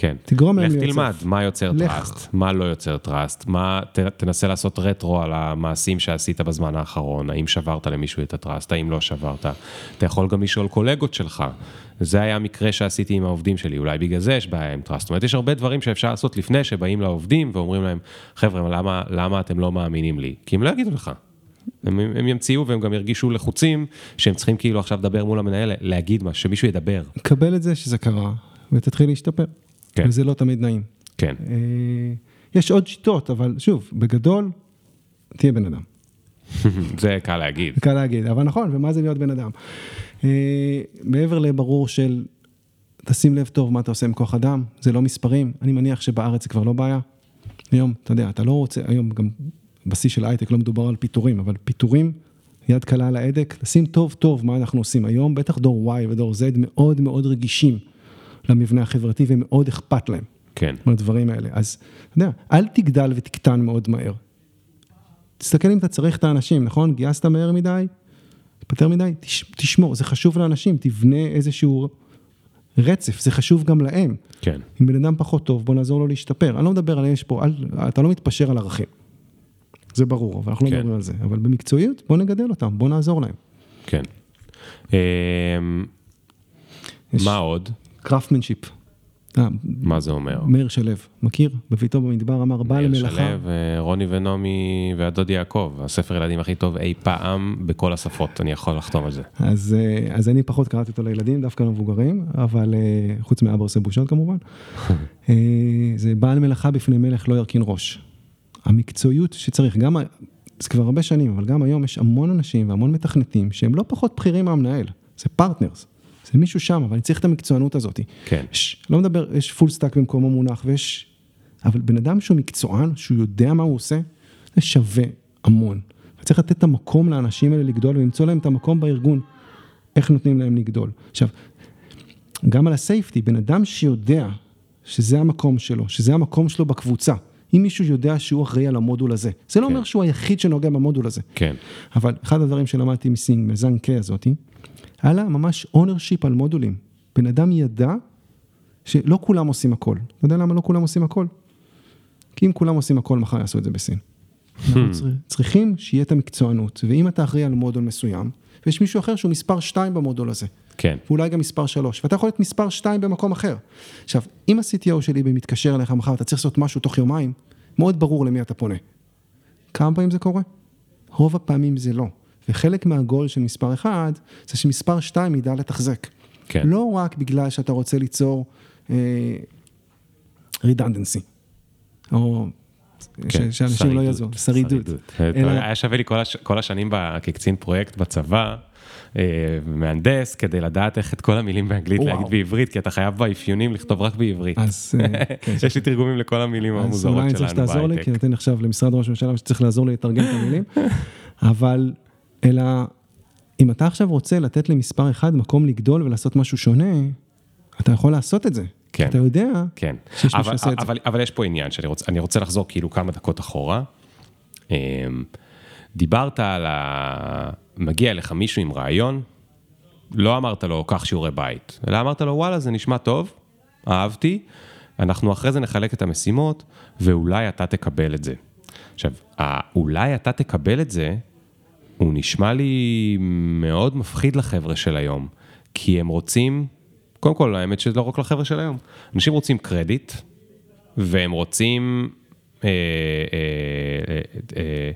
כן. תגרום להם לך להיות תלמד סוף. מה יוצר לך. trust, מה לא יוצר trust, מה, ת, תנסה לעשות רטרו על המעשים שעשית בזמן האחרון, האם שברת למישהו את ה trust, האם לא שברת. אתה יכול גם לשאול קולגות שלך. זה היה המקרה שעשיתי עם העובדים שלי, אולי בגלל זה יש בעיה עם trust. זאת אומרת, יש הרבה דברים שאפשר לעשות לפני שבאים לעובדים ואומרים להם, חבר'ה, למה, למה אתם לא מאמינים לי? כי הם לא יגידו לך. הם, הם ימציאו והם גם ירגישו לחוצים שהם צריכים כאילו עכשיו לדבר מול המנהל, להגיד מה, שמישהו ידבר. קבל את זה שזה קרה, ותתחיל להשתפר. כן. וזה לא תמיד נעים. כן, אה, יש עוד שיטות, אבל שוב, בגדול, תהיה בן אדם. זה קל להגיד. קל להגיד, אבל נכון, ומה זה להיות בן אדם? אה, מעבר לברור של, תשים לב טוב מה אתה עושה עם כוח אדם, זה לא מספרים, אני מניח שבארץ זה כבר לא בעיה. היום, אתה יודע, אתה לא רוצה, היום גם בשיא של הייטק לא מדובר על פיטורים, אבל פיטורים, יד קלה על ההדק, תשים טוב טוב מה אנחנו עושים היום, בטח דור Y ודור Z מאוד מאוד רגישים למבנה החברתי ומאוד אכפת להם כן. מהדברים האלה. אז, אתה יודע, אל תגדל ותקטן מאוד מהר. תסתכל אם אתה צריך את האנשים, נכון? גייסת מהר מדי, התפטר מדי, תש, תשמור, זה חשוב לאנשים, תבנה איזשהו רצף, זה חשוב גם להם. כן. אם בן אדם פחות טוב, בוא נעזור לו להשתפר. אני לא מדבר על יש פה, אל, אתה לא מתפשר על ערכים. זה ברור, אבל אנחנו לא כן. מדברים על זה. אבל במקצועיות, בוא נגדל אותם, בוא נעזור להם. כן. אמ, יש מה עוד? craftsmanship. אה, מה זה אומר? מאיר שלו, מכיר? בביתו במדבר אמר, בא מאיר למלאכה. שלו, רוני ונעמי והדוד יעקב, הספר ילדים הכי טוב אי פעם בכל השפות, אני יכול לחתום על זה. אז, אה, אז אני פחות קראתי אותו לילדים, דווקא למבוגרים, אבל אה, חוץ מאבא עושה בושות כמובן. זה בעל מלאכה בפני מלך לא ירכין ראש. המקצועיות שצריך, גם, זה כבר הרבה שנים, אבל גם היום יש המון אנשים והמון מתכנתים שהם לא פחות בכירים מהמנהל, זה partners, זה מישהו שם, אבל אני צריך את המקצוענות הזאת. כן. יש, לא מדבר, יש full stack במקומו מונח ויש, אבל בן אדם שהוא מקצוען, שהוא יודע מה הוא עושה, זה שווה המון. וצריך לתת את המקום לאנשים האלה לגדול ולמצוא להם את המקום בארגון, איך נותנים להם לגדול. עכשיו, גם על ה safety, בן אדם שיודע שזה המקום שלו, שזה המקום שלו בקבוצה, אם מישהו יודע שהוא אחראי על המודול הזה, זה לא כן. אומר שהוא היחיד שנוגע במודול הזה. כן. אבל אחד הדברים שלמדתי מסינג, מזן K הזאתי, היה לה ממש ownership על מודולים. בן אדם ידע שלא כולם עושים הכל. אתה יודע למה לא כולם עושים הכל? כי אם כולם עושים הכל, מחר יעשו את זה בסין. אנחנו צר- צריכים שיהיה את המקצוענות, ואם אתה אחראי על מודול מסוים, ויש מישהו אחר שהוא מספר 2 במודול הזה, כן. ואולי גם מספר 3, ואתה יכול להיות מספר 2 במקום אחר. עכשיו, אם ה-CTO שלי מתקשר אליך מחר, אתה צריך לעשות משהו תוך יומיים, מאוד ברור למי אתה פונה. כמה פעמים זה קורה? רוב הפעמים זה לא. וחלק מהגול של מספר 1, זה שמספר 2 ידע לתחזק. כן. לא רק בגלל שאתה רוצה ליצור אה, redundancy, או ש- כן, שאנשים לא שרידות, יעזור, שרידות. אלא... אלא- היה שווה לי כל, הש... כל השנים ב... כקצין פרויקט בצבא, אה, מהנדס, כדי לדעת איך את כל המילים באנגלית וואו. להגיד בעברית, כי אתה חייב באפיונים לכתוב רק בעברית. אז אה, כן, יש לי תרגומים לכל המילים אז המוזרות אולי אני שלנו צריך שתעזור לי, בהייטק. כי נותן עכשיו למשרד ראש הממשלה שצריך לעזור לי לתרגם את המילים. אבל, אלא, אם אתה עכשיו רוצה לתת למספר אחד מקום לגדול ולעשות משהו שונה, אתה יכול לעשות את זה. כן. אתה יודע כן, שיש אבל, שעושה את זה. אבל, אבל יש פה עניין שאני רוצה, רוצה לחזור כאילו כמה דקות אחורה. אמ, דיברת על ה... מגיע אליך מישהו עם רעיון, לא אמרת לו, קח שיעורי בית, אלא אמרת לו, וואלה, זה נשמע טוב, אהבתי, אנחנו אחרי זה נחלק את המשימות, ואולי אתה תקבל את זה. עכשיו, אולי אתה תקבל את זה, הוא נשמע לי מאוד מפחיד לחבר'ה של היום, כי הם רוצים, קודם כל, האמת שלא רק לחבר'ה של היום, אנשים רוצים קרדיט, והם רוצים אה, אה, אה, אה,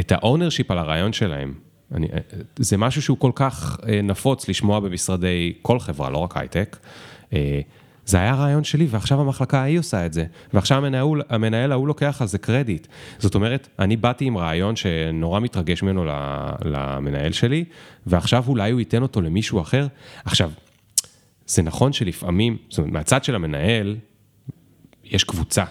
את ה ownership על הרעיון שלהם. אני, אה, זה משהו שהוא כל כך אה, נפוץ לשמוע במשרדי כל חברה, לא רק הייטק. אה, זה היה רעיון שלי, ועכשיו המחלקה ההיא עושה את זה, ועכשיו המנהל, המנהל ההוא לוקח על זה קרדיט. זאת אומרת, אני באתי עם רעיון שנורא מתרגש ממנו למנהל שלי, ועכשיו אולי הוא ייתן אותו למישהו אחר. עכשיו, זה נכון שלפעמים, זאת אומרת, מהצד של המנהל, יש קבוצה,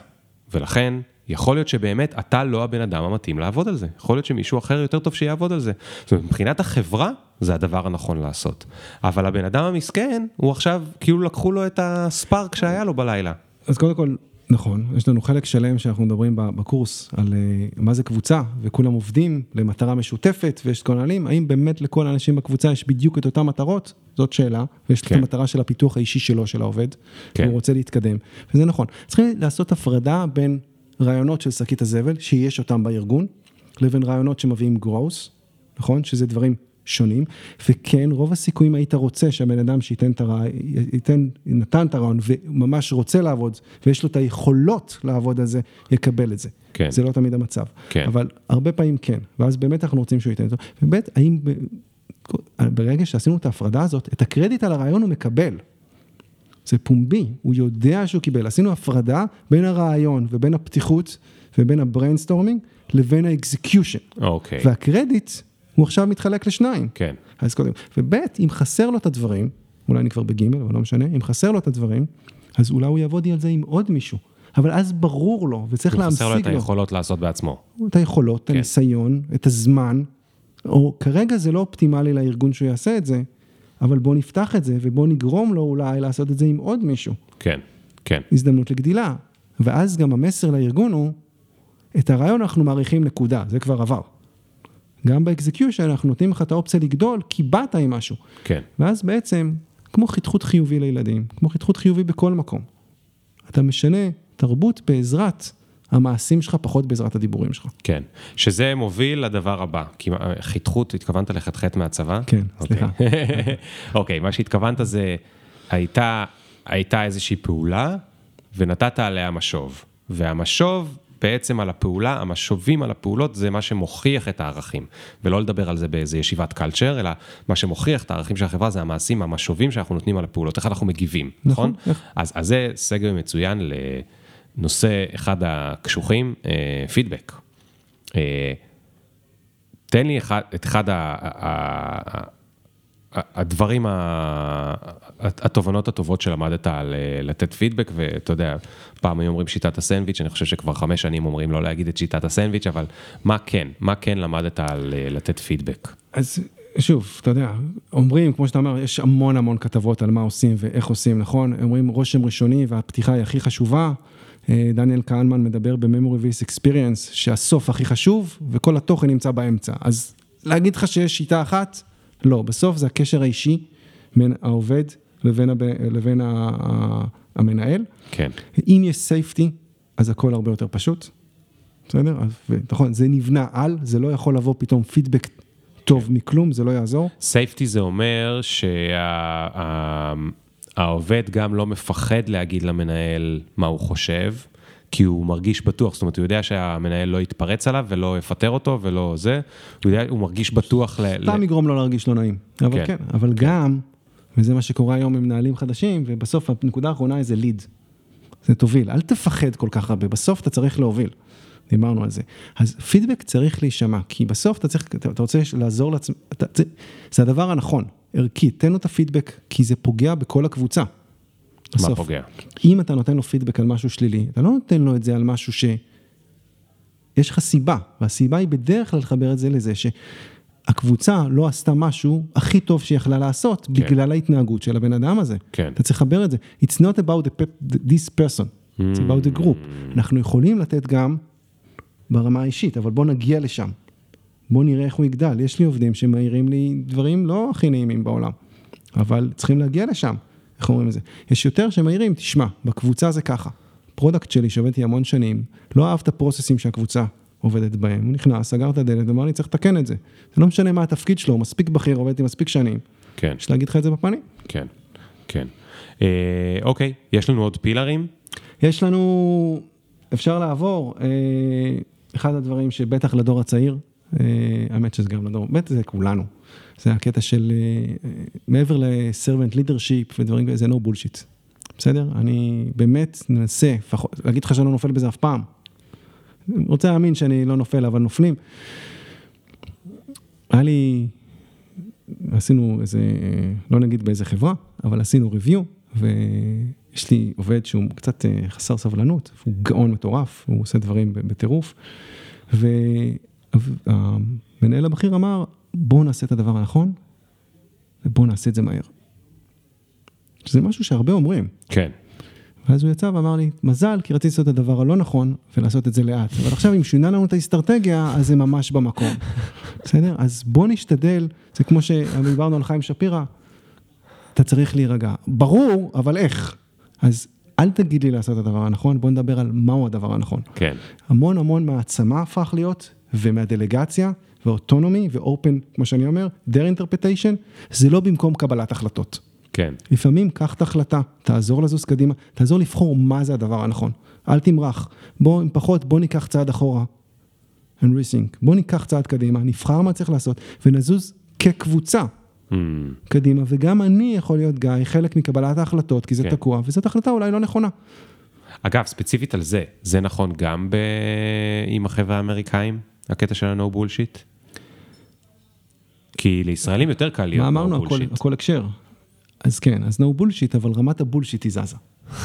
ולכן יכול להיות שבאמת אתה לא הבן אדם המתאים לעבוד על זה. יכול להיות שמישהו אחר יותר טוב שיעבוד על זה. זאת אומרת, מבחינת החברה, זה הדבר הנכון לעשות. אבל הבן אדם המסכן, הוא עכשיו, כאילו לקחו לו את הספארק שהיה לו בלילה. אז קודם כל, נכון, יש לנו חלק שלם שאנחנו מדברים בקורס על אה, מה זה קבוצה, וכולם עובדים למטרה משותפת, ויש את כל הנהלים, האם באמת לכל האנשים בקבוצה יש בדיוק את אותן מטרות? זאת שאלה, ויש כן. את המטרה של הפיתוח האישי שלו, של העובד, כן. והוא רוצה להתקדם, וזה נכון. צריכים לעשות הפרדה בין רעיונות של שקית הזבל, שיש אותם בארגון, לבין רעיונות שמביאים growth, נכון? שזה דברים שונים, וכן, רוב הסיכויים היית רוצה שהבן אדם שייתן את הרעיון, ייתן, נתן את הרעיון וממש רוצה לעבוד, ויש לו את היכולות לעבוד על זה, יקבל את זה. כן. זה לא תמיד המצב. כן. אבל הרבה פעמים כן, ואז באמת אנחנו רוצים שהוא ייתן את זה. ובאמת, האם. ברגע שעשינו את ההפרדה הזאת, את הקרדיט על הרעיון הוא מקבל. זה פומבי, הוא יודע שהוא קיבל. עשינו הפרדה בין הרעיון ובין הפתיחות ובין ה brainstorming לבין ה execution. אוקיי. והקרדיט הוא עכשיו מתחלק לשניים. כן. אז קודם, וב' אם חסר לו את הדברים, אולי אני כבר בגימל, אבל לא משנה, אם חסר לו את הדברים, אז אולי הוא יעבוד על זה עם עוד מישהו. אבל אז ברור לו, וצריך להמשיג לו. חסר לו את היכולות לעשות בעצמו. את היכולות, את כן. הניסיון, את הזמן, או כרגע זה לא אופטימלי לארגון שהוא יעשה את זה, אבל בוא נפתח את זה ובוא נגרום לו אולי לעשות את זה עם עוד מישהו. כן, כן. הזדמנות לגדילה. ואז גם המסר לארגון הוא, את הרעיון אנחנו מעריכים נקודה, זה כבר עבר. גם באקזקיושן אנחנו נותנים לך את האופציה לגדול, כי באת עם משהו. כן. ואז בעצם, כמו חתכות חיובי לילדים, כמו חתכות חיובי בכל מקום. אתה משנה תרבות בעזרת המעשים שלך, פחות בעזרת הדיבורים שלך. כן, שזה מוביל לדבר הבא, כי חתכות, התכוונת לחתכת מהצבא? כן, סליחה. אוקיי, מה שהתכוונת זה, הייתה, הייתה איזושהי פעולה, ונתת עליה משוב. והמשוב בעצם על הפעולה, המשובים על הפעולות זה מה שמוכיח את הערכים. ולא לדבר על זה באיזה ישיבת קלצ'ר, אלא מה שמוכיח את הערכים של החברה זה המעשים, המשובים שאנחנו נותנים על הפעולות, איך אנחנו מגיבים, נכון? נכון. אז, אז זה סגל מצוין לנושא אחד הקשוחים, אה, פידבק. אה, תן לי אחד, את אחד ה, ה, ה, הדברים, התובנות הטובות שלמדת על אה, לתת פידבק, ואתה יודע, פעם היו אומרים שיטת הסנדוויץ', אני חושב שכבר חמש שנים אומרים לא להגיד את שיטת הסנדוויץ', אבל מה כן, מה כן למדת על אה, לתת פידבק? אז שוב, אתה יודע, אומרים, כמו שאתה אומר, יש המון המון כתבות על מה עושים ואיך עושים, נכון? אומרים רושם ראשוני והפתיחה היא הכי חשובה. אה, דניאל כהנמן מדבר ב-Memory vs Experience, שהסוף הכי חשוב וכל התוכן נמצא באמצע. אז להגיד לך שיש שיטה אחת? לא, בסוף זה הקשר האישי בין העובד לבין, הב... לבין ה... המנהל. כן. אם יש safety, אז הכל הרבה יותר פשוט. בסדר? נכון, זה נבנה על, זה לא יכול לבוא פתאום פידבק טוב כן. מכלום, זה לא יעזור. safety זה אומר שהעובד שה... גם לא מפחד להגיד למנהל מה הוא חושב. כי הוא מרגיש בטוח, זאת אומרת, הוא יודע שהמנהל לא יתפרץ עליו ולא יפטר אותו ולא זה, הוא, יודע, הוא מרגיש בטוח ל... סתם יגרום לו להרגיש לא נעים, אבל כן, כן אבל כן. גם, וזה מה שקורה היום עם מנהלים חדשים, ובסוף הנקודה האחרונה היא זה ליד, זה תוביל, אל תפחד כל כך הרבה, בסוף אתה צריך להוביל, דיברנו על זה. אז פידבק צריך להישמע, כי בסוף אתה צריך, אתה, אתה רוצה לעזור לעצמך, זה, זה הדבר הנכון, ערכי, תן לו את הפידבק, כי זה פוגע בכל הקבוצה. בסוף, מה פוגע? אם אתה נותן לו פידבק על משהו שלילי, אתה לא נותן לו את זה על משהו יש לך סיבה, והסיבה היא בדרך כלל לחבר את זה לזה שהקבוצה לא עשתה משהו הכי טוב שהיא יכלה לעשות, כן. בגלל ההתנהגות של הבן אדם הזה. כן. אתה צריך לחבר את זה. It's not about the, pep- this person, it's about the group. אנחנו יכולים לתת גם ברמה האישית, אבל בוא נגיע לשם. בוא נראה איך הוא יגדל. יש לי עובדים שמעירים לי דברים לא הכי נעימים בעולם, אבל צריכים להגיע לשם. איך אומרים את זה? יש יותר שמעירים, תשמע, בקבוצה זה ככה. product שלי שעובד איתי המון שנים, לא אהב את ה processים שהקבוצה עובדת בהם. הוא נכנס, סגר את הדלת, אמר לי, צריך לתקן את זה. זה לא משנה מה התפקיד שלו, הוא מספיק בכיר, עובד איתי מספיק שנים. כן, יש להגיד לך את זה בפנים. כן, כן. אה, אוקיי, יש לנו עוד pillarים? יש לנו, אפשר לעבור, אה, אחד הדברים שבטח לדור הצעיר, האמת שזה גם לדור, בטח זה כולנו, זה הקטע של אה, אה, מעבר ל-servant leadership ודברים כאלה, זה no bullshit, בסדר? אני באמת מנסה, להגיד לך שאני לא נופל בזה אף פעם. רוצה להאמין שאני לא נופל, אבל נופלים. היה לי, עשינו איזה, לא נגיד באיזה חברה, אבל עשינו review, ויש לי עובד שהוא קצת אה, חסר סבלנות, הוא גאון מטורף, הוא עושה דברים בטירוף, והמנהל הבכיר אמר, בואו נעשה את הדבר הנכון, ובואו נעשה את זה מהר. שזה משהו שהרבה אומרים. כן. ואז הוא יצא ואמר לי, מזל, כי רציתי לעשות את הדבר הלא נכון ולעשות את זה לאט. אבל עכשיו, אם שינה לנו את האסטרטגיה, אז זה ממש במקום. בסדר? אז בוא נשתדל, זה כמו שדיברנו על חיים שפירא, אתה צריך להירגע. ברור, אבל איך? אז אל תגיד לי לעשות את הדבר הנכון, בוא נדבר על מהו הדבר הנכון. כן. המון המון מהעצמה הפך להיות, ומהדלגציה, ואוטונומי, ואופן, כמו שאני אומר, their interpretation, זה לא במקום קבלת החלטות. כן. לפעמים קח את ההחלטה, תעזור לזוז קדימה, תעזור לבחור מה זה הדבר הנכון. אל תמרח. בוא, אם פחות, בוא ניקח צעד אחורה. and rethink. בוא ניקח צעד קדימה, נבחר מה צריך לעשות, ונזוז כקבוצה Mm, קדימה, וגם אני יכול להיות גיא, חלק מקבלת ההחלטות, כי זה כן. תקוע, וזאת החלטה אולי לא נכונה. אגב, ספציפית על זה, זה נכון גם ב... עם החבר'ה האמריקאים, הקטע של ה-no bullshit? כי לישראלים יותר קל להיות מה no אמרנו? הכל, bullshit. הכל הקשר. אז כן, אז no bullshit, אבל רמת הבולשיט היא זזה.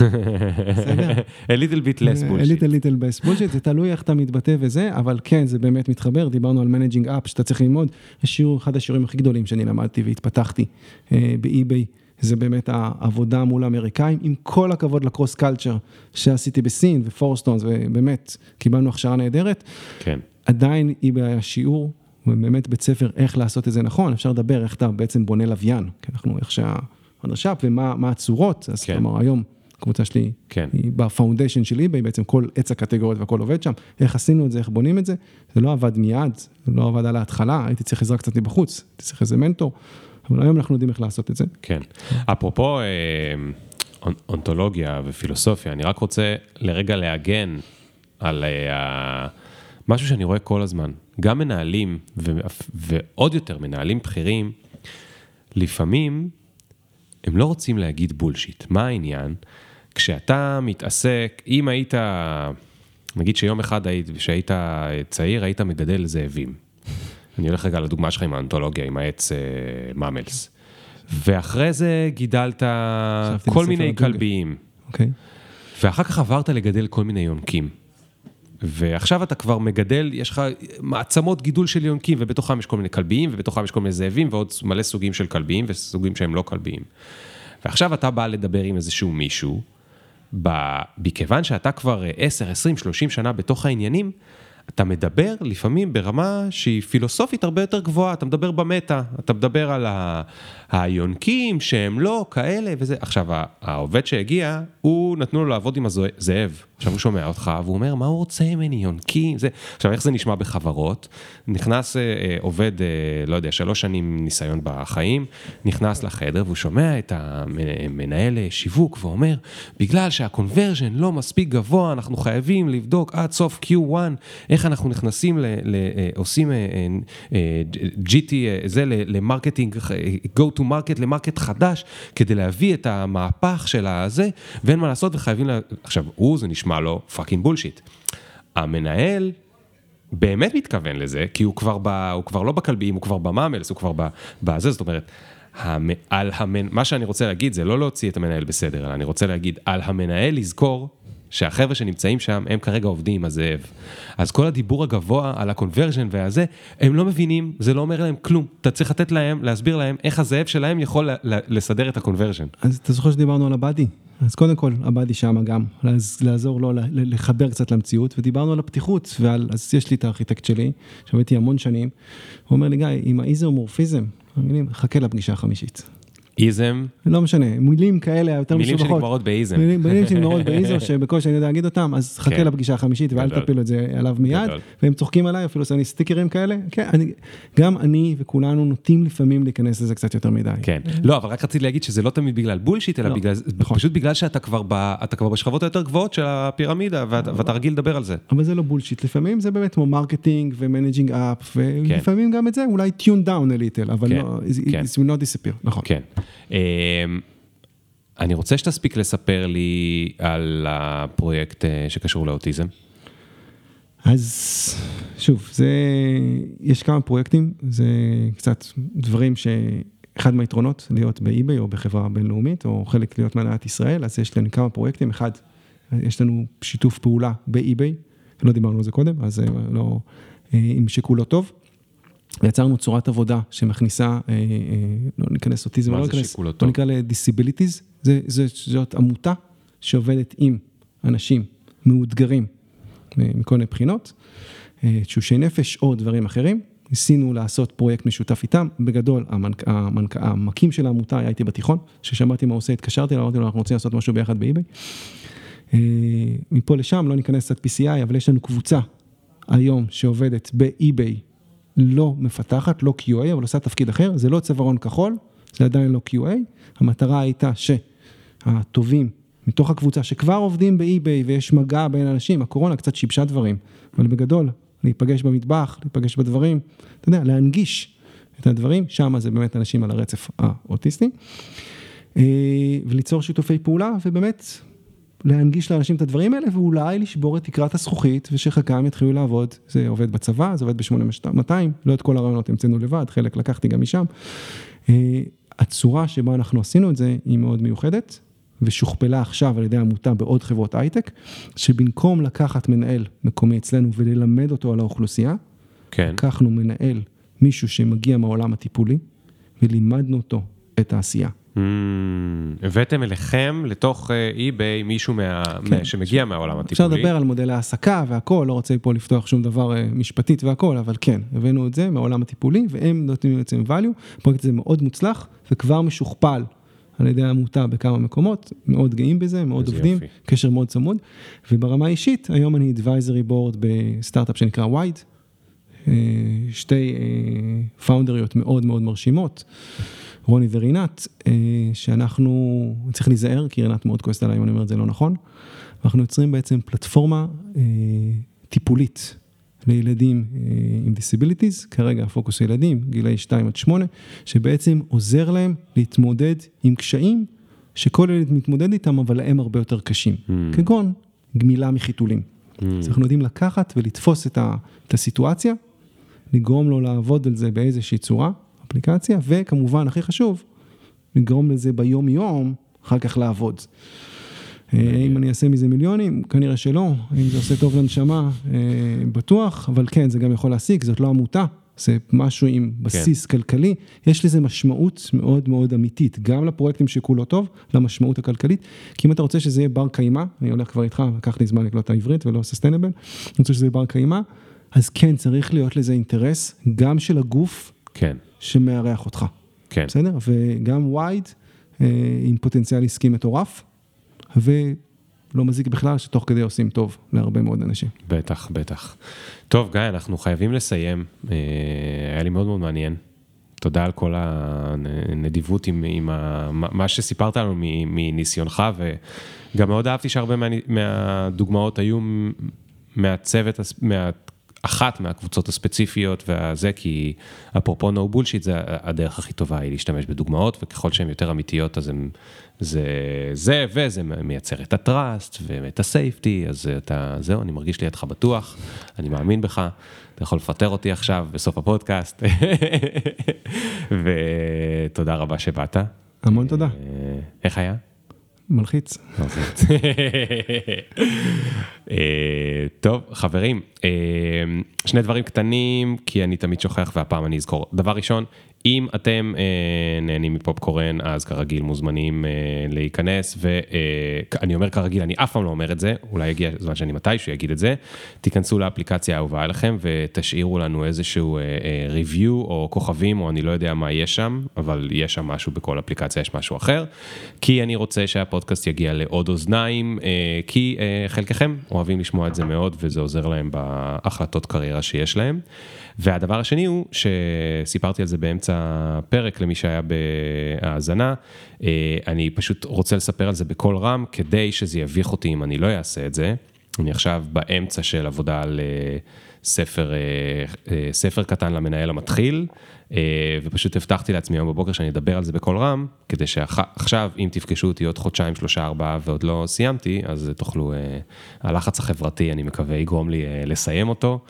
A little bit less bullshit. ליטל ליטל בס בולשיט, זה תלוי איך אתה מתבטא וזה, אבל כן, זה באמת מתחבר, דיברנו על מנג'ינג אפ שאתה צריך ללמוד, יש שיעור, אחד השיעורים הכי גדולים שאני למדתי והתפתחתי אה, באי-ביי, זה באמת העבודה מול האמריקאים, עם כל הכבוד לקרוס קלצ'ר שעשיתי בסין ופורסטונס, ובאמת, קיבלנו הכשרה נהדרת, כן. עדיין היא השיעור, ובאמת בית ספר איך לעשות את זה נכון, אפשר לדבר איך אתה בעצם בונה לוויין, כי אנחנו איך שהרדש"פ ומה מה הצורות, אז כן. כלומר היום הקבוצה שלי כן. היא ב foundation של eBay, בעצם כל עץ הקטגוריות והכל עובד שם, איך עשינו את זה, איך בונים את זה, זה לא עבד מיד, זה לא עבד על ההתחלה, הייתי צריך עזרה קצת מבחוץ, הייתי צריך איזה מנטור, אבל היום אנחנו יודעים איך לעשות את זה. כן. אפרופו אה, אונ- אונתולוגיה ופילוסופיה, אני רק רוצה לרגע להגן על אה, ה- משהו שאני רואה כל הזמן. גם מנהלים, ו- ועוד יותר מנהלים בכירים, לפעמים הם לא רוצים להגיד בולשיט. מה העניין? כשאתה מתעסק, אם היית, נגיד שיום אחד היית, כשהיית צעיר, היית מגדל זאבים. אני הולך רגע לדוגמה שלך עם האנתולוגיה, עם העץ אה, ממלס. ואחרי זה גידלת כל מיני. כלביים. אוקיי? ואחר כך עברת לגדל כל מיני יונקים. ועכשיו אתה כבר מגדל, יש לך מעצמות גידול של יונקים, ובתוכם יש כל מיני כלביים, ובתוכם יש כל מיני זאבים, ועוד מלא סוגים של כלביים, וסוגים שהם לא כלביים. ועכשיו אתה בא לדבר עם איזשהו מישהו, מכיוון שאתה כבר 10, 20, 30 שנה בתוך העניינים, אתה מדבר לפעמים ברמה שהיא פילוסופית הרבה יותר גבוהה, אתה מדבר במטה, אתה מדבר על ה- היונקים שהם לא כאלה וזה. עכשיו, העובד שהגיע, הוא נתנו לו לעבוד עם הזאב. עכשיו הוא שומע אותך, והוא אומר, מה הוא רוצה ממני, יונקים? זה... עכשיו, איך זה נשמע בחברות? נכנס אה, אה, עובד, אה, לא יודע, שלוש שנים ניסיון בחיים, נכנס לחדר והוא שומע את המנהל אה, שיווק ואומר, בגלל שה conversion לא מספיק גבוה, אנחנו חייבים לבדוק עד סוף Q1, איך אנחנו נכנסים, ל, ל, אה, עושים אה, אה, אה, GT, אה, זה ל marketing, go to market, ל market חדש, כדי להביא את המהפך של הזה, ואין מה לעשות וחייבים, לה... עכשיו, הוא, זה נשמע לו fucking bullshit. המנהל באמת מתכוון לזה, כי הוא כבר, ב, הוא כבר לא בכלבים, הוא כבר ב mammals, הוא כבר בזה, זאת אומרת, המ, על המנ... מה שאני רוצה להגיד זה לא להוציא את המנהל בסדר, אלא אני רוצה להגיד, על המנהל לזכור שהחבר'ה שנמצאים שם, הם כרגע עובדים עם הזאב. אז כל הדיבור הגבוה על ה conversion והזה, הם לא מבינים, זה לא אומר להם כלום. אתה צריך לתת להם, להסביר להם איך הזאב שלהם יכול לסדר את ה conversion. אז אתה זוכר שדיברנו על הבאדי? אז קודם כל, הבאדי שם גם, לעזור לו לחבר קצת למציאות, ודיברנו על הפתיחות, ועל, אז יש לי את הארכיטקט שלי, שעבדתי המון שנים, הוא אומר לי, גיא, עם האיזומורפיזם, חכה לפגישה החמישית. איזם? לא משנה, מילים כאלה יותר משובחות. מילים שנגמרות באיזם. מילים, מילים שנגמרות באיזו, שבקושי אני יודע להגיד אותם, אז חכה כן. לפגישה החמישית ואל תפילו את זה עליו מיד. גדול. והם צוחקים עליי, אפילו עושה לי סטיקרים כאלה. כן, אני, גם אני וכולנו נוטים לפעמים להיכנס לזה קצת יותר מדי. כן, לא, אבל רק רציתי להגיד שזה לא תמיד בגלל bullshit, אלא לא, בגלל, נכון. פשוט בגלל שאתה כבר, ב, כבר בשכבות היותר גבוהות של הפירמידה, ואת, ואתה רגיל לדבר על זה. אבל זה לא bullshit, לפעמים זה באמת כמו marketing ו managing up, ולפעמים גם את זה אולי tune down a little, אבל כן, לא, כן. it will not disappear, נכון. כן. אמ, אני רוצה שתספיק לספר לי על הפרויקט אה, שקשור לאוטיזם. אז שוב, זה, יש כמה פרויקטים, זה קצת דברים שאחד מהיתרונות להיות ב eBay או בחברה בינלאומית, או חלק להיות מנהלת ישראל, אז יש לנו כמה פרויקטים, אחד, יש לנו שיתוף פעולה ב eBay, לא דיברנו על זה קודם, אז זה לא, אה, עם שכולו טוב. ויצרנו צורת עבודה שמכניסה, אה, אה, לא ניכנס אוטיזם, לא ניכנס, לא נקרא ל disabilities, זאת עמותה שעובדת עם אנשים מאותגרים אה, מכל מיני בחינות, תשושי נפש או דברים אחרים. ניסינו לעשות פרויקט משותף איתם, בגדול המנק, המנק, המקים של העמותה היה איתי בתיכון, כששמעתי מה הוא עושה התקשרתי אליו, אמרתי לו אנחנו רוצים לעשות משהו ביחד באיביי. מפה לשם לא ניכנס קצת PCI, אבל יש לנו קבוצה היום שעובדת באיביי לא מפתחת, לא QA, אבל עושה תפקיד אחר, זה לא צווארון כחול, זה עדיין לא QA, המטרה הייתה שהטובים מתוך הקבוצה שכבר עובדים באי-ביי ויש מגע בין אנשים, הקורונה קצת שיבשה דברים, אבל בגדול, להיפגש במטבח, להיפגש בדברים, אתה יודע, להנגיש את הדברים, שם זה באמת אנשים על הרצף האוטיסטי, אה, וליצור שיתופי פעולה, ובאמת להנגיש לאנשים את הדברים האלה ואולי לשבור את תקרת הזכוכית ושחלקם יתחילו לעבוד, זה עובד בצבא, זה עובד ב-8200, לא את כל הרעיונות המצאנו לבד, חלק לקחתי גם משם. אה, הצורה שבה אנחנו עשינו את זה היא מאוד מיוחדת ושוכפלה עכשיו על ידי עמותה בעוד חברות הייטק, שבמקום לקחת מנהל מקומי אצלנו וללמד אותו על האוכלוסייה, כן. לקחנו מנהל, מישהו שמגיע מהעולם הטיפולי ולימדנו אותו את העשייה. Mm, הבאתם אליכם לתוך אי-ביי אה, מישהו כן. שמגיע מהעולם הטיפולי. אפשר לדבר על מודלי העסקה והכל, לא רוצה פה לפתוח שום דבר אה, משפטית והכל, אבל כן, הבאנו את זה מהעולם הטיפולי והם נותנים בעצם value, הפרויקט הזה מאוד מוצלח וכבר משוכפל על ידי העמותה בכמה מקומות, מאוד גאים בזה, מאוד עובדים, יופי. קשר מאוד צמוד, וברמה האישית, היום אני advisory board בסטארט-אפ שנקרא וייד, אה, שתי founderיות מאוד מאוד מרשימות. רוני ורינת, אה, שאנחנו, צריך להיזהר, כי רינת מאוד כועסת עליי אם אני אומר את זה לא נכון, אנחנו יוצרים בעצם פלטפורמה אה, טיפולית לילדים אה, עם disabilities, כרגע הפוקוס ילדים, גילאי 2 עד 8, שבעצם עוזר להם להתמודד עם קשיים שכל ילד מתמודד איתם, אבל הם הרבה יותר קשים, mm. כגון גמילה מחיתולים. Mm. אז אנחנו יודעים לקחת ולתפוס את, ה, את הסיטואציה, לגרום לו לעבוד על זה באיזושהי צורה, אפליקציה, וכמובן, הכי חשוב, לגרום לזה ביום יום, אחר כך לעבוד. אה, אם אני אעשה מזה מיליונים, כנראה שלא, אם זה עושה טוב לנשמה, אה, בטוח, אבל כן, זה גם יכול להשיג, זאת לא עמותה, זה משהו עם בסיס כן. כלכלי, יש לזה משמעות מאוד מאוד אמיתית, גם לפרויקטים שכולו טוב, למשמעות הכלכלית, כי אם אתה רוצה שזה יהיה בר קיימא, אני הולך כבר איתך, לקח לי זמן לקלוט את העברית ולא ססטיינבל, אני רוצה שזה יהיה בר קיימא, אז כן, צריך להיות לזה אינטרס, גם של הגוף, כן. שמארח אותך. כן. בסדר? וגם וייד אה, עם פוטנציאל עסקי מטורף, ולא מזיק בכלל שתוך כדי עושים טוב להרבה מאוד אנשים. בטח, בטח. טוב, גיא, אנחנו חייבים לסיים. אה, היה לי מאוד מאוד מעניין. תודה על כל הנדיבות עם, עם ה, מה שסיפרת לנו מניסיונך, וגם מאוד אהבתי שהרבה מה, מהדוגמאות היו מהצוות, מה, אחת מהקבוצות הספציפיות והזה, כי אפרופו no bullshit, זה הדרך הכי טובה היא להשתמש בדוגמאות, וככל שהן יותר אמיתיות, אז הם, זה זה וזה מייצר את הטראסט ואת הסייפטי, אז אתה, זהו, אני מרגיש לידך בטוח, אני מאמין בך, אתה יכול לפטר אותי עכשיו בסוף הפודקאסט, ותודה רבה שבאת. המון תודה. איך היה? מלחיץ. אה, טוב, חברים, אה, שני דברים קטנים, כי אני תמיד שוכח והפעם אני אזכור. דבר ראשון, אם אתם אה, נהנים מפופקורן, אז כרגיל מוזמנים אה, להיכנס, ואני אה, אומר כרגיל, אני אף פעם לא אומר את זה, אולי יגיע זמן שאני מתישהו אגיד את זה, תיכנסו לאפליקציה האהובה עליכם ותשאירו לנו איזשהו אה, אה, review או כוכבים, או אני לא יודע מה יש שם, אבל יש שם משהו בכל אפליקציה, יש משהו אחר, כי אני רוצה שהפודקאסט יגיע לעוד אוזניים, אה, כי אה, חלקכם אוהבים לשמוע את זה מאוד, וזה עוזר להם בהחלטות קריירה שיש להם. והדבר השני הוא שסיפרתי על זה באמצע הפרק למי שהיה בהאזנה, אה, אני פשוט רוצה לספר על זה בקול רם כדי שזה יביך אותי אם אני לא אעשה את זה. אני עכשיו באמצע של עבודה על אה, ספר, אה, ספר קטן למנהל המתחיל, ופשוט הבטחתי לעצמי היום בבוקר שאני אדבר על זה בקול רם, כדי שעכשיו, אם תפגשו אותי עוד חודשיים, שלושה, ארבעה ועוד לא סיימתי, אז תוכלו, הלחץ החברתי, אני מקווה, יגרום לי לסיים אותו.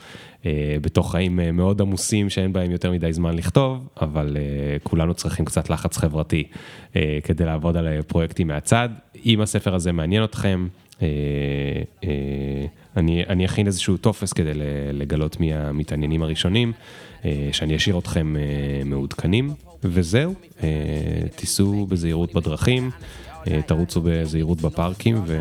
אה, בתוך חיים אה, מאוד עמוסים שאין בהם יותר מדי זמן לכתוב, אבל אה, כולנו צריכים קצת לחץ חברתי כדי לעבוד על פרויקטים מהצד. אם הספר הזה מעניין אתכם, אני, אני אכין איזשהו טופס כדי לגלות מי המתעניינים הראשונים, שאני אשאיר אתכם מעודכנים, וזהו, תיסעו בזהירות בדרכים, תרוצו בזהירות בפארקים ו...